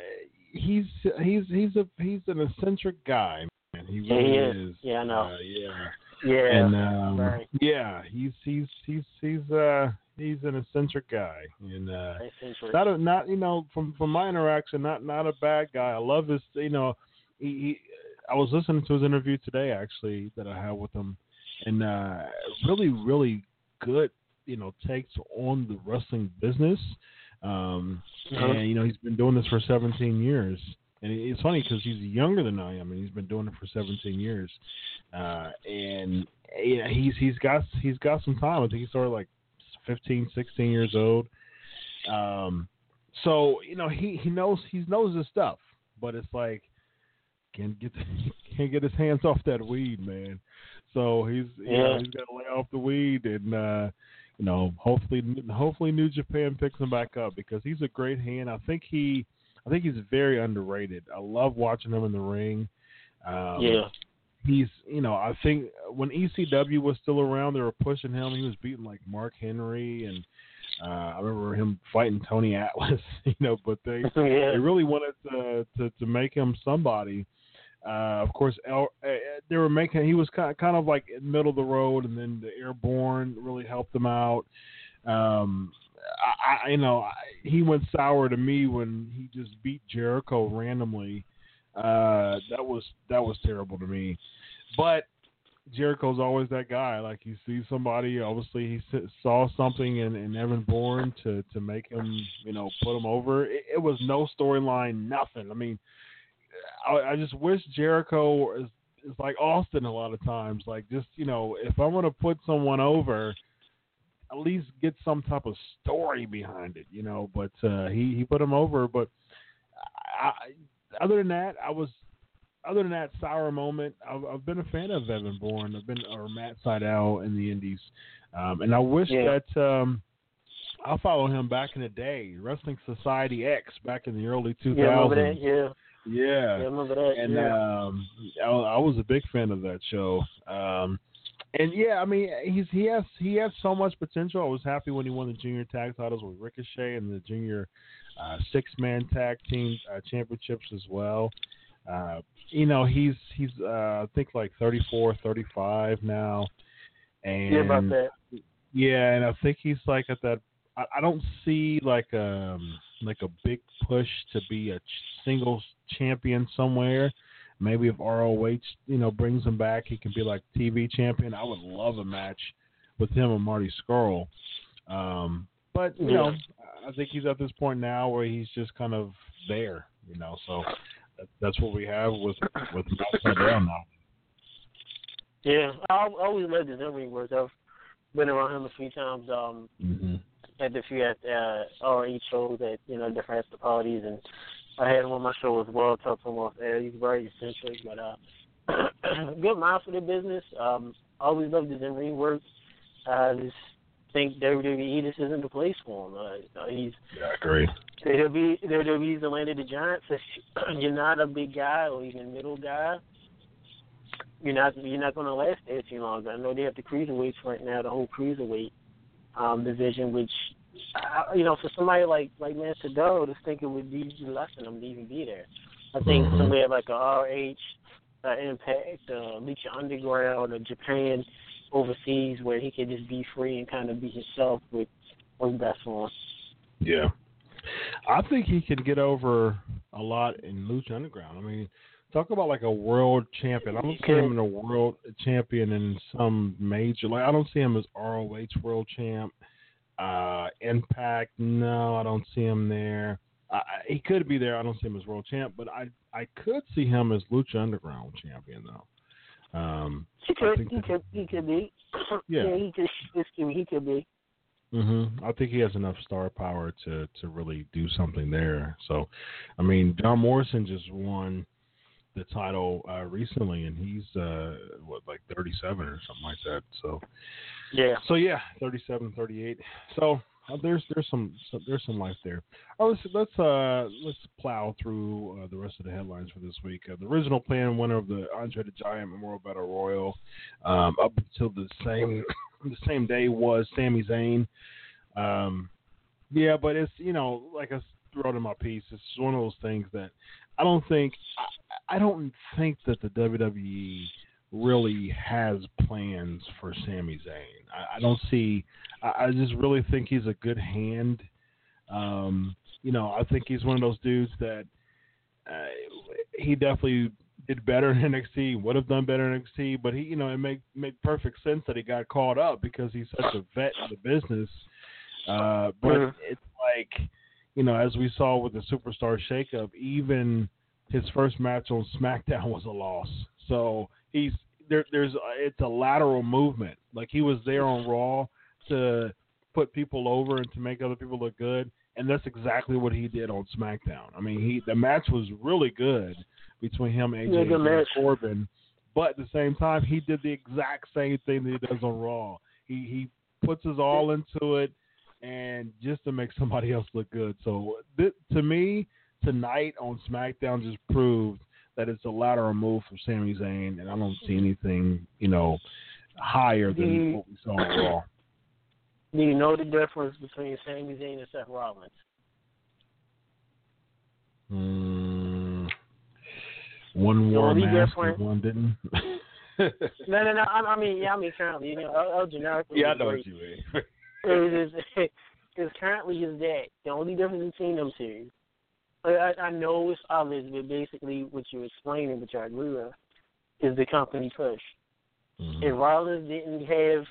he's he's he's a he's an eccentric guy, man. He Yeah, he is. is. Yeah, I know. Uh, yeah. Yeah. and um, right. yeah, he's he's he's he's uh he's an eccentric guy, and uh, Eccentric. not a not you know from from my interaction, not not a bad guy. I love his you know he, he I was listening to his interview today actually that I had with him, and uh, really really good you know takes on the wrestling business. Um, Mhm. and you know he's been doing this for 17 years. And it's funny because he's younger than I am, and he's been doing it for 17 years. Uh, and yeah, he's he's got he's got some time. I think he started like 15, 16 years old. Um, so you know he he knows he knows his stuff, but it's like can't get [laughs] can't get his hands off that weed, man. So he's you know, he's got to lay off the weed and uh, you know hopefully hopefully New Japan picks him back up because he's a great hand. I think he I think he's very underrated. I love watching him in the ring. Um, yeah. He's, you know, I think when ECW was still around, they were pushing him. He was beating like Mark Henry, and uh, I remember him fighting Tony [laughs] Atlas. You know, but they [laughs] yeah. they really wanted to to, to make him somebody. Uh, of course, El, uh, they were making. He was kind of, kind of like in the middle of the road, and then the Airborne really helped him out. Um, I, I, you know, I, he went sour to me when he just beat Jericho randomly. Uh, that was that was terrible to me. But Jericho's always that guy. Like you see somebody, obviously he saw something in, in Evan Bourne to to make him, you know, put him over. It, it was no storyline, nothing. I mean, I, I just wish Jericho is is like Austin a lot of times. Like just you know, if I'm gonna put someone over, at least get some type of story behind it, you know. But uh, he he put him over. But I, other than that, I was other than that sour moment, I've, I've been a fan of Evan Bourne. I've been or Matt Sydal in the Indies, um, and I wish yeah. that um, I'll follow him back in the day, Wrestling Society X back in the early 2000s. Yeah, remember that? Yeah. Yeah. yeah remember that? And yeah. um, I, I was a big fan of that show. Um, and yeah, I mean, he's he has he has so much potential. I was happy when he won the junior tag titles with Ricochet and the junior uh, six man tag team uh, championships as well. Uh, you know, he's he's uh, I think like 34, 35 now, and yeah, about that. Yeah, and I think he's like at that. I, I don't see like um like a big push to be a ch- singles champion somewhere. Maybe if ROH, you know, brings him back, he can be like TV champion. I would love a match with him and Marty Scurll. Um, but you yeah. know, I think he's at this point now where he's just kind of there, you know. So that's what we have with with now. Yeah, I always loved his in-ring work. I've been around him a few times. Um, mm-hmm. at the few at uh, ROH shows at you know different after parties, and I had him on my show as well. Talked to him off air. He's very eccentric, but uh, [clears throat] good mind for the business. Um, always loved his in-ring work. I just think WWE this isn't the place for him. Uh, he's yeah, I agree. WWE WWE's the land of the giants. If [clears throat] you're not a big guy or even middle guy, you're not you're not going to last there too long. I know they have the cruiserweights right now, the whole cruiserweight um, division, which uh, you know for somebody like like Lance Sydal, just think it would be less than them to even be there. I think Mhm. somewhere like a RH, uh, Impact, uh, Lucha Underground, or Japan overseas, where he could just be free and kind of be himself, would was best for him. Yeah. I think he can get over a lot in Lucha Underground. I mean, talk about like a world champion. I don't see him in a world champion in some major. Like I don't see him as ROH world champ. Uh, Impact, no, I don't see him there. I, he could be there. I don't see him as world champ, but I I could see him as Lucha Underground champion though. Um, He could, he that- could, he could be. [coughs] Yeah. he could. Excuse me, he could be. hmm I think he has enough star power to to really do something there. So, I mean, John Morrison just won the title uh, recently, and he's uh, what like 37 or something like that. So, Yeah. so yeah, 37, 38. So uh, there's there's some so there's some life there. Oh, let's let's uh let's plow through uh, the rest of the headlines for this week. Uh, the original plan winner of the Andre the Giant Memorial Battle Royal um, up until the same [coughs] the same day was Sami Zayn. Um, yeah, but it's you know like I wrote in my piece, it's one of those things that I don't think I, I don't think that the WWE really has plans for Sami Zayn. I, I don't see. I, I just really think he's a good hand. Um, you know, I think he's one of those dudes that uh, he definitely did better in [laughs] NXT. Would have done better in NXT, but he, you know, it make make perfect sense that he got caught up because he's such a vet in the business. Uh, but Mhm. it's like, you know, as we saw with the Superstar Shakeup, even his first match on SmackDown [laughs] was a loss. So he's there. There's it's a lateral movement. Like he was there on Raw to put people over and to make other people look good, and that's exactly what he did on SmackDown. I mean, he the match was really good between him, AJ, Yeah, and match. Corbin, But at the same time, he did the exact same thing that he does on Raw. He he puts his all into it, and just to make [laughs] somebody else look good. So th- to me, tonight on SmackDown just proved that it's a lateral move for Sami Zayn, and I don't see anything, you know, higher than Mm. what we saw on Raw. [coughs] Do you know the difference between Sami Zayn and Seth Rollins? Mm, one wore a mask, and one didn't. No, no, no. I, I mean, yeah, I mean currently, you know, El, El Generico. yeah, I know what you mean. [laughs] It is because currently is that the only difference between them two. I, I know it's obvious, but basically what you're explaining, which I agree with, is the company push. Mhm. If Rollins didn't have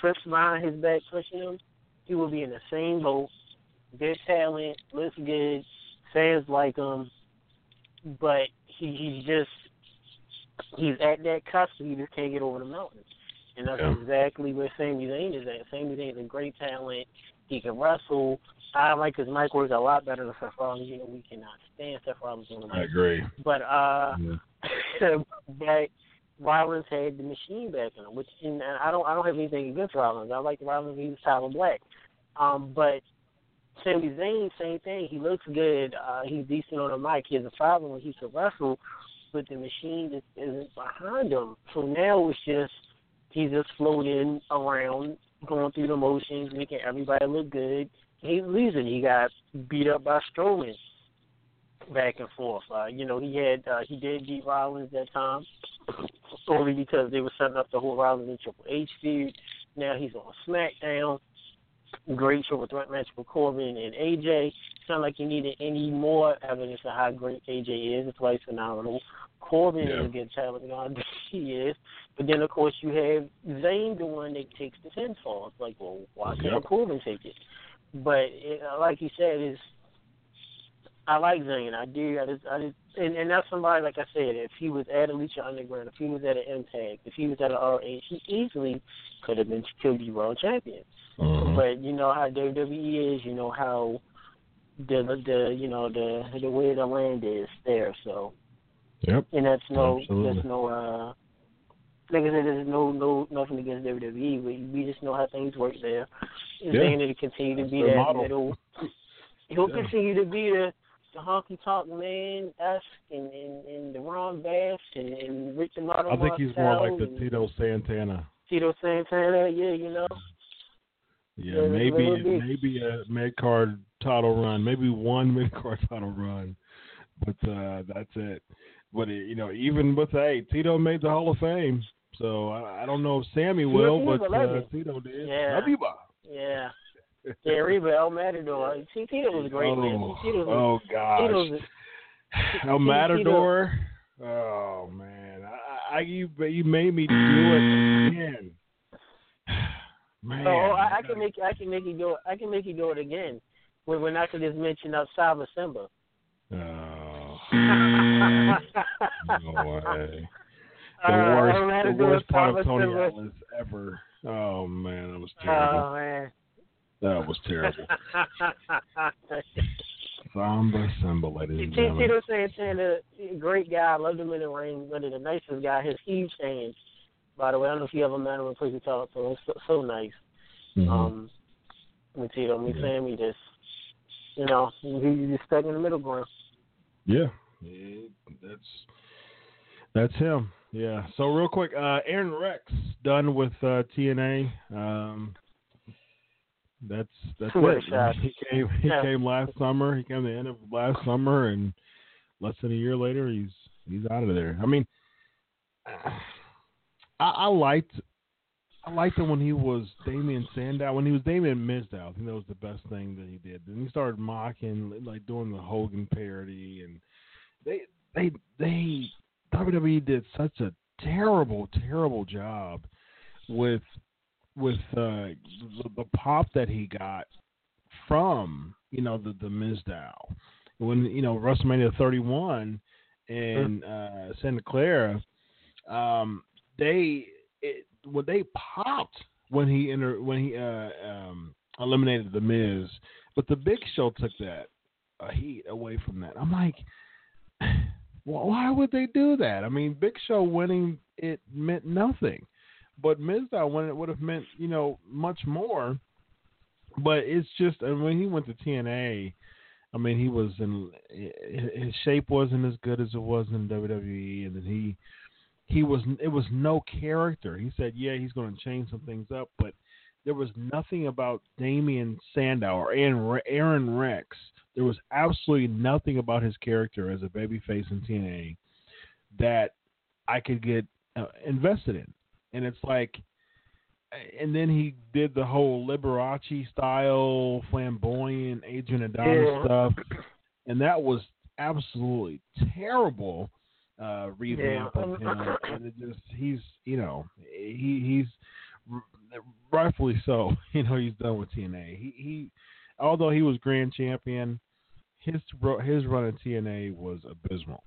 trips behind his back pushing him, he would be in the same boat. Good talent, looks good, fans like him, but he, he's just he's at that cusp. He just can't get over the mountain, and that's Yeah. exactly where Sami Zayn is at. Sami Zayn is a great talent. He can wrestle. I like his mic works a lot better than Seth Rollins. You know, we cannot stand Seth Rollins on the mic. I agree. But uh, Yeah. [laughs] but Rollins had the machine back in him, which and I don't I don't have anything against Rollins. I like Rollins. He was Tyler Black, um, but Sami Zayn, same thing. He looks good. Uh, he's decent on the mic. He has a following. He can wrestle, but the machine just isn't behind him. So now it's just he's just floating around, going through the motions, making everybody look good. He's losing. He got beat up by Strowman back and forth. Uh, you know, he had uh, he did beat Rollins that time, only because they were setting up the whole Rollins and Triple H feud. Now he's on SmackDown. Great triple threat match with Corbin and AJ. Not like you needed any more evidence of how great AJ is. It's quite phenomenal. Corbin Yeah. is a good talent, you know, he is. But then of course you have Zayn, the one that takes the pinfall. It's like, well, why can't Yep. Corbin take it? But it, like you said, is I like Zayn. I do. I just, I just, and, and that's somebody like I said. If he was at a Lucha Underground, if he was at an Impact, if he was at an RH, he easily could have been could be world champion. Mhm. But you know how WWE is. You know how the the you know the the way the land is there. So Yep. and that's no Absolutely. that's no uh like I said, there's no no nothing against WWE. We we just know how things work there. And Yeah. Zayn will continue to That's be that model. middle. He'll Yeah. continue to be the the honky tonk man esque and, and and the Ron Bass and, and Rick Donato I think he's more like the Tito Santana. Tito Santana. Yeah, you know. Yeah, Yeah, maybe maybe a mid card title run, maybe one [laughs] mid card title run, but uh that's it. But it, you know, even with hey, Tito made the Hall of Fame, so I, I don't know if Sami will, but uh. Tito did. Yeah. You, Yeah. Yeah, Reba El Matador. See, Tito was a great, man. Oh, Tito was, oh Tito gosh, was, [laughs] El Tito- Matador. Oh man, I, I you you made me do it again. [sighs] Man, oh, I, I can make I can make you do it. I can make you do it again. When when I could just mention up Saba Simba. Oh, [laughs] [laughs] no way. The Uh, worst, the worst part of Tony. Atlas ever. Oh man, that was terrible. Oh man. that was terrible. [laughs] Saba Simba, ladies and gentlemen. Tito Santana, great guy. Loved him in the ring. One of the nicest guy. His huge hands. By the way, I don't know if you ever met him in person talk to him. It's so, so nice. Mhm. Um, with Tito, me Yeah. saying we just, you know, he, he just stuck in the middle ground. Yeah, Yeah, that's that's him. Yeah. So real quick, uh, Aron Rex done with uh, TNA. Um, that's that's What it. shot. [laughs] He came he Yeah. came last summer. He came the end of last summer, and less than a year later, he's he's out of there. I mean, I, I liked. I liked him when he was Damien Sandow. When he was Damien Mizdow, I think that was the best thing that he did. Then he started mocking, like doing the Hogan parody, and they they they WWE did such a terrible, terrible job with with uh, the, the pop that he got from you know the the Mizdow when you know WrestleMania 31 in uh, Santa Clara, um, they it, when they popped when he enter when he uh, um, eliminated the Miz, but the Big Show took that uh, heat away from that. I'm like, well, why would they do that? I mean, Big Show winning it meant nothing. But Mizdow when it would have meant you know much more. But it's just and when he went to TNA, I mean he was in his shape wasn't as good as it was in WWE, and then he he was it was no character. He said, yeah, he's going to change some things up, but there was nothing about Damien Sandow or Aron, Aron Rex. There was absolutely nothing about his character as a babyface in TNA that I could get uh, invested in. And it's like, and then he did the whole Liberace style, flamboyant Adrian Adonis yeah. stuff, and that was absolutely terrible uh, revamp yeah. of him. and it just he's you know he he's rightfully so. [laughs] You know he's done with TNA. He he although he was grand champion, his his run in TNA was abysmal.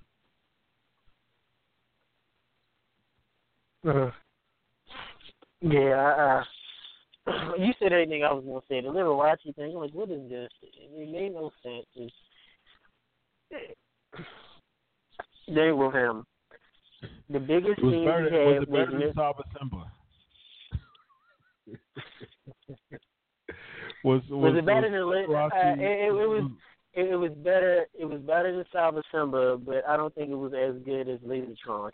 Uh, yeah, uh, [clears throat] you said everything I was gonna say. The little Liberace thing, I'm like, what is this? It made no sense. It's, [clears throat] they were him. The biggest thing he had was, it better was than [laughs] was, was, was it better than uh, it, it, it was it, it was better it was better than Saba Simba, but I don't think it was as good as Lasertron.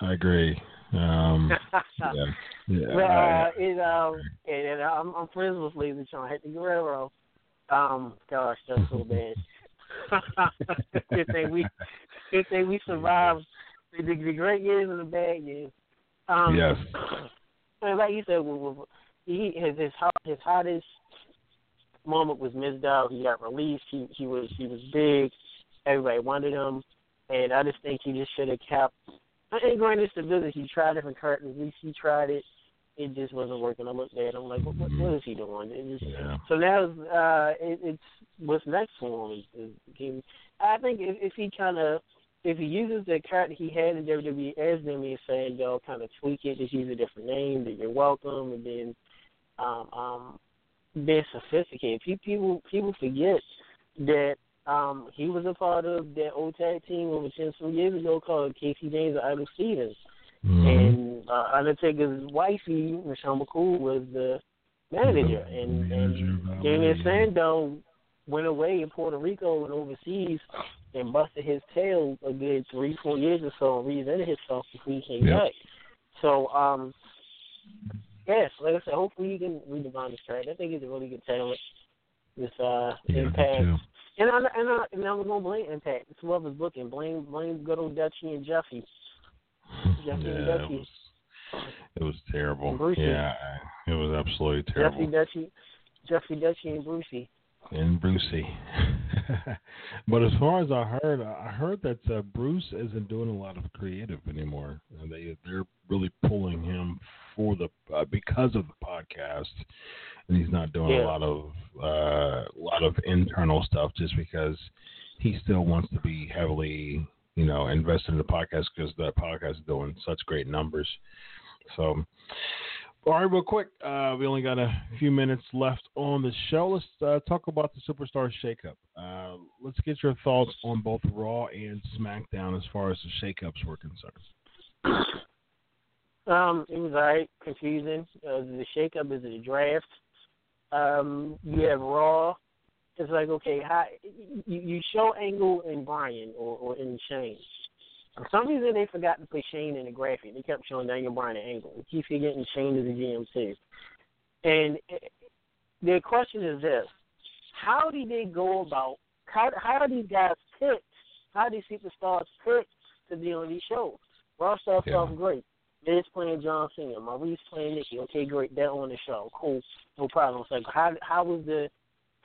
I agree. Um, [laughs] yeah, yeah. Well, uh, it, um, and, and I'm, I'm friends with Lasertron. Hector Guerrero. Um, gosh, that's so bad. [laughs] good thing we, good thing we survived the, the great years and the bad years. Um, yes. [clears throat] Like you said, he his his, his hottest moment was Mizdow. He got released. He he was he was big. Everybody wanted him, and I just think he just should have kept. And granted, stability. He tried different characters. At least he tried it. It just wasn't working. I looked at him like, what, what, what is he doing? It just, yeah. So now uh, it, it's what's next for him. Is, is, I think if, if he kind of if he uses the character he had in WWE as Damien Sandow, kind of tweak it, just use a different name, that you're welcome, and then um, um, being sophisticated. People people forget that um, he was a part of that old tag team over ten some years ago called KC James and Idol Stevens, mm-hmm. and uh, Undertaker's wifey Michelle McCool was the manager, and, and Damien Sandow went away in Puerto Rico and overseas and busted his tail a good three, four years or so and reinvented himself before he came yep. back. So, um, yes, like I said, hopefully he can redefine his track. I think he's a really good talent. This uh, yeah, Impact. And I and I and I'm gonna blame Impact. It's whoever's booking. Blame blame good old Dutchy and Jeffy. [laughs] Jeffy yeah, and Dutchy. It was, it was terrible. Brucey. Yeah, it was absolutely terrible. Jeffy Dutchy, Jeffy Dutchy and Brucey and Brucey. [laughs] but as far as I heard, I heard that uh, Bruce isn't doing a lot of creative anymore. Uh, they they're really pulling him for the uh, because of the podcast, and he's not doing yeah. a lot of uh, a lot of internal stuff just because he still wants to be heavily you know invested in the podcast because that podcast is doing such great numbers. So all right, real quick. Uh, we only got a few minutes left on the show. Let's uh, talk about the Superstar Shakeup. Uh, let's get your thoughts on both Raw and SmackDown as far as the shakeups were concerned. Um, it was alright, confusing. Uh, the shakeup is the draft. Um, you have Raw. It's like okay, how, you, you show Angle and Bryan or, or in Shane for some reason, they forgot to put Shane in the graphic. They kept showing Daniel Bryan at Angle. We keep forgetting Shane is the GM too. And the question is this: How did they go about? How how are these guys picked? How these superstars picked to be on these shows? Raw starts yeah. off great. Miz playing John Cena, Maryse playing Nikki. Okay, great. They're on the show. Cool, no problem. It's like how how was the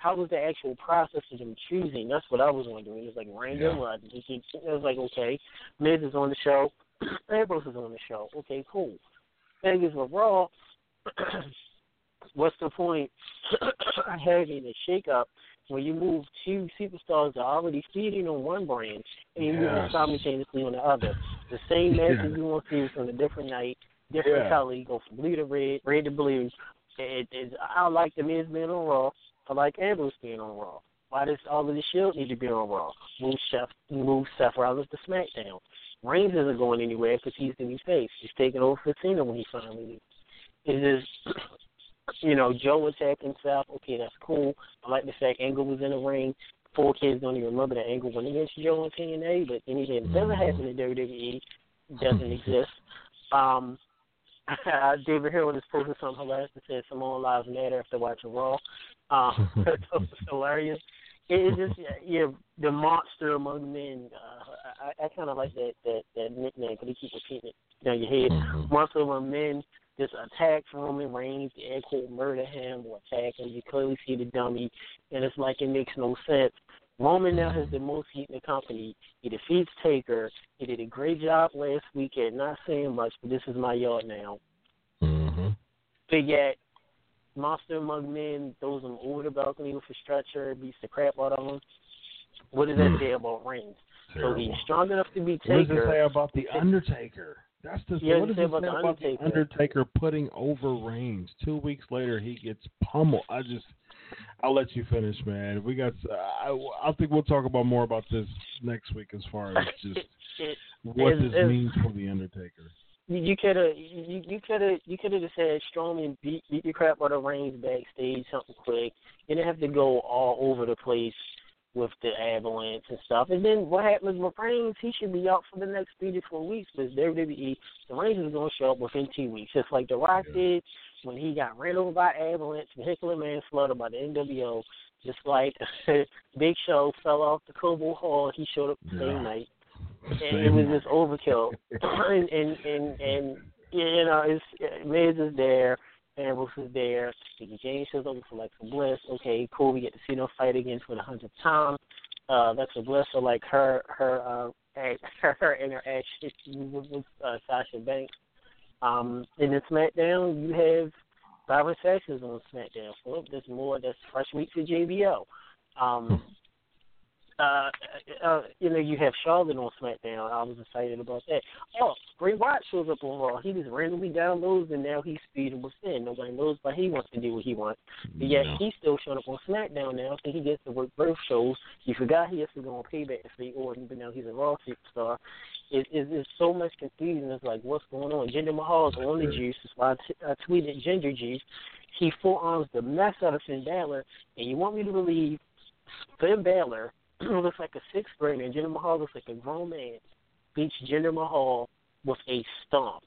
how was the actual process of them choosing? That's what I was wondering. It was like random. Yeah. Or just, it was like, okay, Miz is on the show, [clears throat] Ambrose is on the show. Okay, cool. Thing is with Raw, [clears throat] what's the point [clears throat] having a shake-up when you move two superstars that are already feeding on one brand and you yes. move them simultaneously on the other? The same match [laughs] yeah. you want to see from a different night, different yeah. color. You go from blue to red, red to blue. It, it, I like the Miz being on Raw. I like Ambrose being on Raw. Why does all of the Shield need to be on Raw? Move Chef, move Seth Rollins to SmackDown. Reigns isn't going anywhere because he's the new face. He's taking over for Cena when he finally leaves. It is, [clears throat] you know, Joe attacking Seth. Okay, that's cool. I like the fact Angle was in the ring. Four kids don't even remember that Angle went against Joe in TNA, but anything that doesn't happen in WWE doesn't exist. Um, David Hill just posted something hilarious that said Simone Lives Matter after watching Raw. Um, [laughs] that was hilarious. It is just yeah, the monster among men. Uh, I, I kind of like that that that nickname because they keep repeating it down your head. Mm-hmm. Monster among men just attacks Roman Reigns, air quote murder him or attack him. You clearly see the dummy, and it's like it makes no sense. Roman now has the most heat in the company. He defeats Taker. He did a great job last weekend. Not saying much, but this is my yard now. Mm-hmm. But yet, Monster Among Men throws him over the balcony with a stretcher, beats the crap out of him. What does that Hmm. say about Reigns? So Terrible. he's strong enough to be What does it say about the Undertaker? That's the what does say it about say the about the Undertaker. Undertaker putting over Reigns? Two weeks later, he gets pummeled. I just, I'll let you finish, man. We got. Uh, I, I think we'll talk about more about this next week as far as [laughs] just what It's- this it's- means for the Undertaker. You- could have you you could have you could have just said Strowman beat beat the crap out of Reigns backstage, something quick. You didn't have to go all over the place with the avalanche and stuff. And then what happens with Reigns? He should be out for the next three to four weeks because WWE the Reigns is going to show up within two weeks, just like The Rock did when he got ran over by avalanche, vehicular manslaughter by the NWO. Just like [laughs] Big Show fell off the Cobo Hall, he showed up the Yeah. same night and it was just overkill. [laughs] and and and and you know, it's Miz is there, Ambrose is there, Mickie James shows up with Alexa Bliss. Okay, cool. We get to see them fight again for the hundredth time. Uh, Alexa Bliss, so like her her uh [laughs] her, her interaction with, with uh, Sasha Banks. Um, and then SmackDown, you have Byron Saxton on SmackDown. So there's more. That's fresh meat for JBL. Um, uh, uh, you know, you have Charlotte on SmackDown. I was excited about that. Oh, Bray Wyatt shows up on Raw. He just randomly downloads, and now he's speeding within. Nobody knows, but he wants to do what he wants. But yet Yeah. he's still showing up on SmackDown now, so he gets to work both shows. He forgot he has to go on Payback to see Orton, but now he's a Raw superstar. It, it, it's so much confusion. It's like, what's going on? Jinder Mahal's on the juice. That's why I, t- I tweeted Ginger Juice. He forearms the mess out of Finn Balor, and you want me to believe Finn Balor [clears throat] looks like a sixth grader, and Jinder Mahal looks like a grown man, beats Jinder Mahal with a stomp.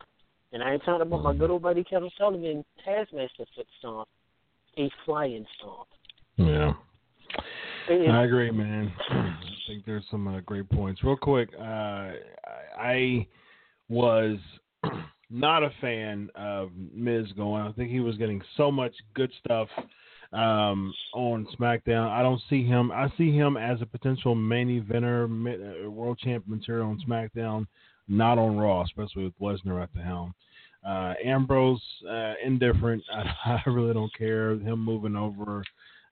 And I ain't talking about my good old buddy Kevin Sullivan, Taskmaster foot stomp, a flying stomp. Yeah. It I agree, man. [clears throat] I think there's some uh, great points. Real quick, uh, I- I was [clears throat] not a fan of Miz going. I think he was getting so much good stuff um, on SmackDown. I don't see him. I see him as a potential main eventer, uh, world champ material on SmackDown, not on Raw, especially with Lesnar at the helm. Uh, Ambrose, uh, indifferent. I, [laughs] I really don't care. Him moving over.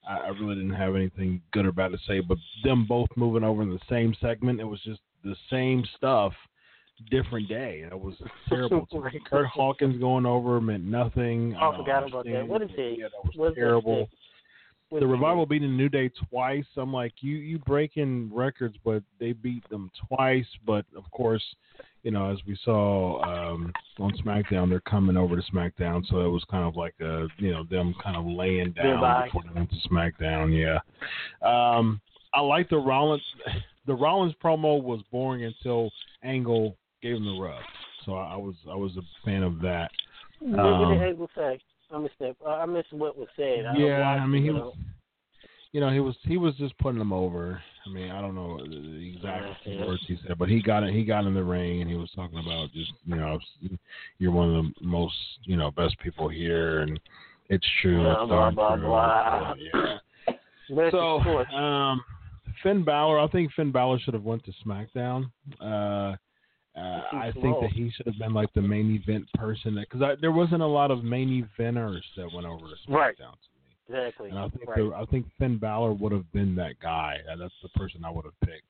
I, I really didn't have anything good or bad to say, but them both moving over in the same segment, it was just the same stuff, different day. It was [laughs] terrible. to me. Right. Kurt Hawkins going over meant nothing. Oh, I forgot about that. What is it? Yeah, that was terrible. The revival beating New Day twice. I'm like, you you breaking records, but they beat them twice. But of course, you know, as we saw um, on SmackDown, they're coming over to SmackDown, so it was kind of like a you know them kind of laying down Goodbye. before they went to SmackDown. Yeah, um, I like the Rollins. [sighs] The Rollins promo was boring until Angle gave him the rub, so I, I was I was a fan of that. What Um, did Angle say? I missed that. I missed what was said. I Yeah, I mean he you was, know. you know, he was he was just putting them over. I mean, I don't know the exact Yeah. words he said, but he got it. He got in the ring and he was talking about just you know, you're one of the most you know best people here, and it's true. Blah, blah, blah, true. blah. Yeah. That's So, um, Finn Balor, I think Finn Balor should have went to SmackDown. Uh, uh, I think that he should have been like the main event person because there wasn't a lot of main eventers that went over to SmackDown Right. to me. Exactly. And I think right. the, I think Finn Balor would have been that guy. That's the person I would have picked.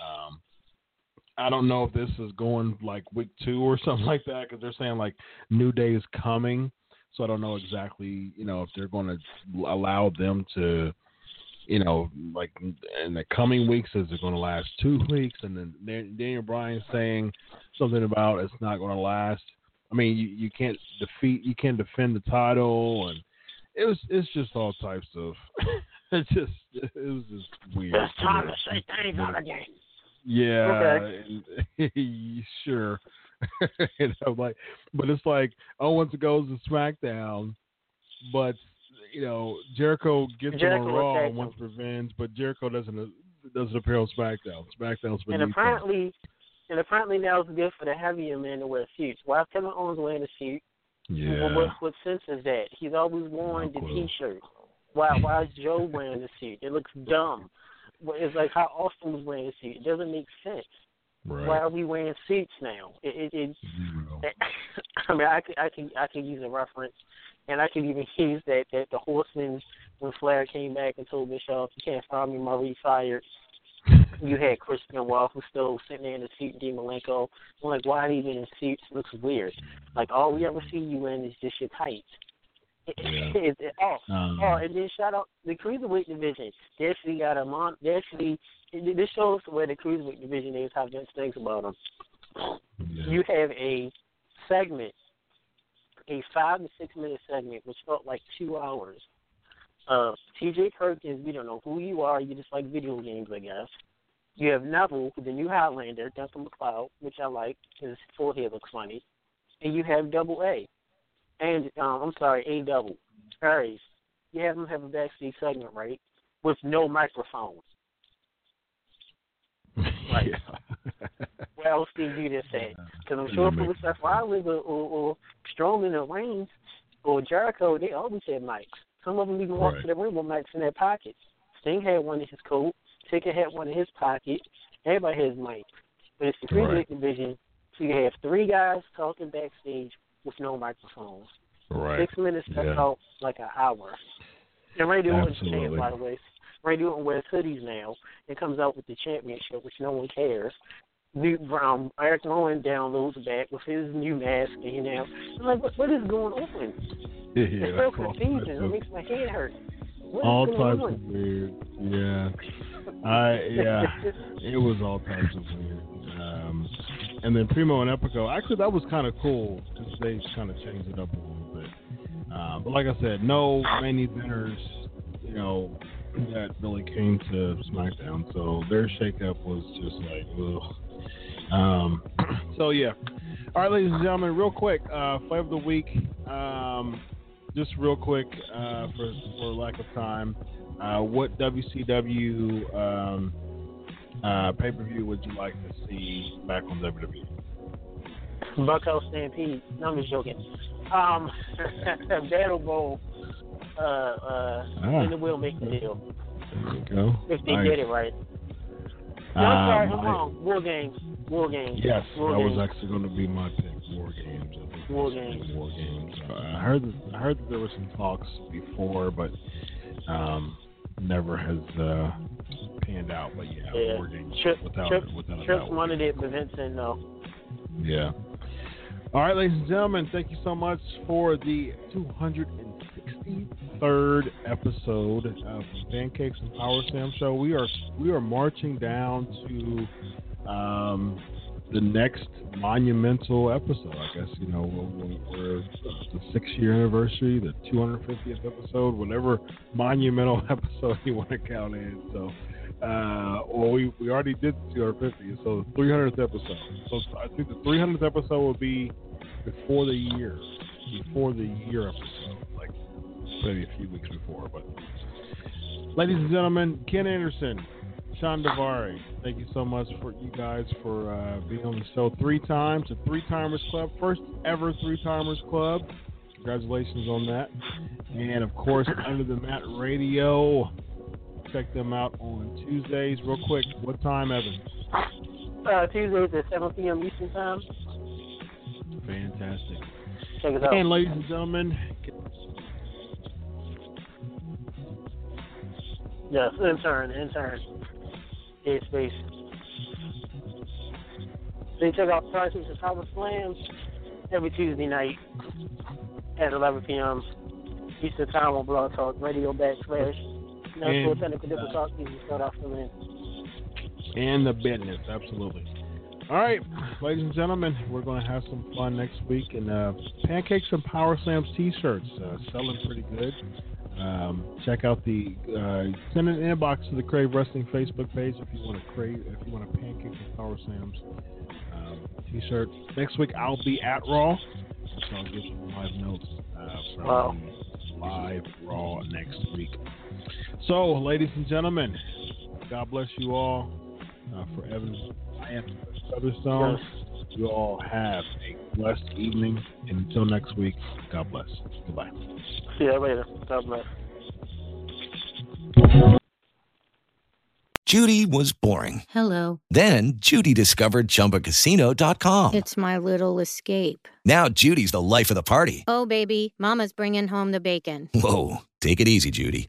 Um, I don't know if this is going like week two or [laughs] something like that because they're saying like New Day is coming. So I don't know exactly, you know, if they're going to allow them to you know, like in the coming weeks, is it going to last two weeks? And then Daniel Bryan saying something about it's not going to last. I mean, you, you can't defeat, you can't defend the title, and it was it's just all types of. [laughs] it just it was just weird. It's time to say things on again. Yeah, Okay. [laughs] sure. [laughs] and I'm like, but it's like oh, Owens goes to SmackDown, but you know Jericho gets Jericho on Raw and wants revenge, but Jericho doesn't doesn't appear on SmackDown. SmackDown's been And apparently, and apparently now it's good for the heavier men to wear suits. Why is Kevin Owens wearing a suit? yeah, Well, what, what sense is that? He's always worn the. T-shirt. Why? Why is Joe wearing the suit? It looks dumb. It's like how Austin was wearing a suit. It doesn't make sense. Right. Why are we wearing suits now? It, it, it. [laughs] I mean, I can, I can, I can use a reference, and I can even [laughs] use that that the Horsemen when Flair came back and told Bischoff, "You can't find me, my fired." You had Chris Benoit who's still sitting there in the suit, and Dean Malenko. I'm like, why are you in suits? Looks weird. Like all we ever see you in is just your tights. Yeah. [laughs] It- oh, Um, oh, and then shout out the cruiserweight division. They actually got a mon. They actually this shows where the cruiserweight division is. How Vince thinks about them yeah. you have a segment, a five to six minute segment, which felt like two hours. Uh, T.J. Perkins, we don't know who you are. You just like video games, I guess. You have Neville, the new Highlander, Duncan MacLeod, which I like. His forehead looks funny. And you have Double A, and um, I'm sorry, A Double, Aries. You have them have a backstage segment, right, with no microphones. Right. [laughs] yeah. Where else did you just say? Because I'm sure for make Seth Rollins or, or, or Strowman or Reigns or Jericho, they always had mics. Some of them even walked to the ring with mics in their pockets. Sting had one in his coat. Ticket had one in his pocket. Everybody has mics. But it's the cruiserweight Right. division, so you have three guys talking backstage with no microphones. right. Six minutes that Yeah. felt like an hour. And Randy Orton's champ, by the way. Randy Orton wears hoodies now and comes out with the championship, which no one cares. New Brown, Eric Rowan downloads back with his new mask, and you know, I'm like, what, what is going on? [laughs] Yeah, it's so confusing. It makes my head hurt. What all types on? of weird. Yeah, I yeah, it was all types of weird. Um, and then Primo and Epico, actually that was kind of cool because they kind of changed it up a little bit. Uh, but like I said, no main eventers, you know, that really came to SmackDown, so their shakeup was just like, ugh. Um, [clears throat] so yeah. All right, ladies and gentlemen, real quick, uh, flavor of the week. Um, just real quick, uh, for for lack of time, uh, what WCW um, uh, pay per view would you like to see back on? WWE? Bunkhouse Stampede. No, I'm just joking. Um, [laughs] Battle Bowl. Uh, uh, Ah. and the will make the deal There you go. if they Nice. get it right. No, I'm sorry, I'm wrong. War games. War games. Yes, War that games. was actually going to be my pick. War games. I think War games. War games. I heard that, I heard that there were some talks before, but um, never has uh, panned out. But yeah, Yeah. War games Trip, without Trip, without a Trip doubt. wanted it, but Vince said no. Yeah. All right, ladies and gentlemen, thank you so much for the 263rd episode of Pancakes and Power Sam Show. We are we are marching down to um, the next monumental episode. I guess you know we're, we're the six year anniversary, the 250th episode, whatever monumental [laughs] episode you want to count in. So. Uh, well, we, we already did the 250, so the 300th episode. So I think the 300th episode will be before the year, before the year episode, like maybe a few weeks before. But ladies and gentlemen, Ken Anderson, Shawn Daivari, thank you so much for you guys for uh, being on the show three times, the Three Timers Club, first ever Three Timers Club. Congratulations on that. And of course, Under the Mat Radio. Check them out on Tuesdays. Real quick, what time, Evan? Uh, Tuesdays at 7 p.m. Eastern Time. Fantastic. Check us out. And ladies and gentlemen, Yes, intern, intern. Yeah, space. You check out Prices and Power Slams every Tuesday night at 11 p.m. Eastern Time on Blog Talk Radio backslash And- technical difficulties. We start off coming in. and the business. Absolutely. All right, ladies and gentlemen, we're going to have some fun next week. And uh, Pancakes and Power Slams T-shirts uh, selling pretty good. Um, check out the uh, send an inbox to the Crave Wrestling Facebook page if you want to crave if you want a pancake and Power Sam's um, T-shirt. Next week I'll be at Raw, so I'll give some live notes uh, from Wow. live Raw next week. So, ladies and gentlemen, God bless you all. Uh, for Evan, I am Featherstone. You all have a blessed evening, and until next week, God bless. Goodbye. See you later. God bless. Judy was boring. Hello. Then Judy discovered ChumbaCasino.com. It's my little escape. Now Judy's the life of the party. Oh, baby, Mama's bringing home the bacon. Whoa, take it easy, Judy.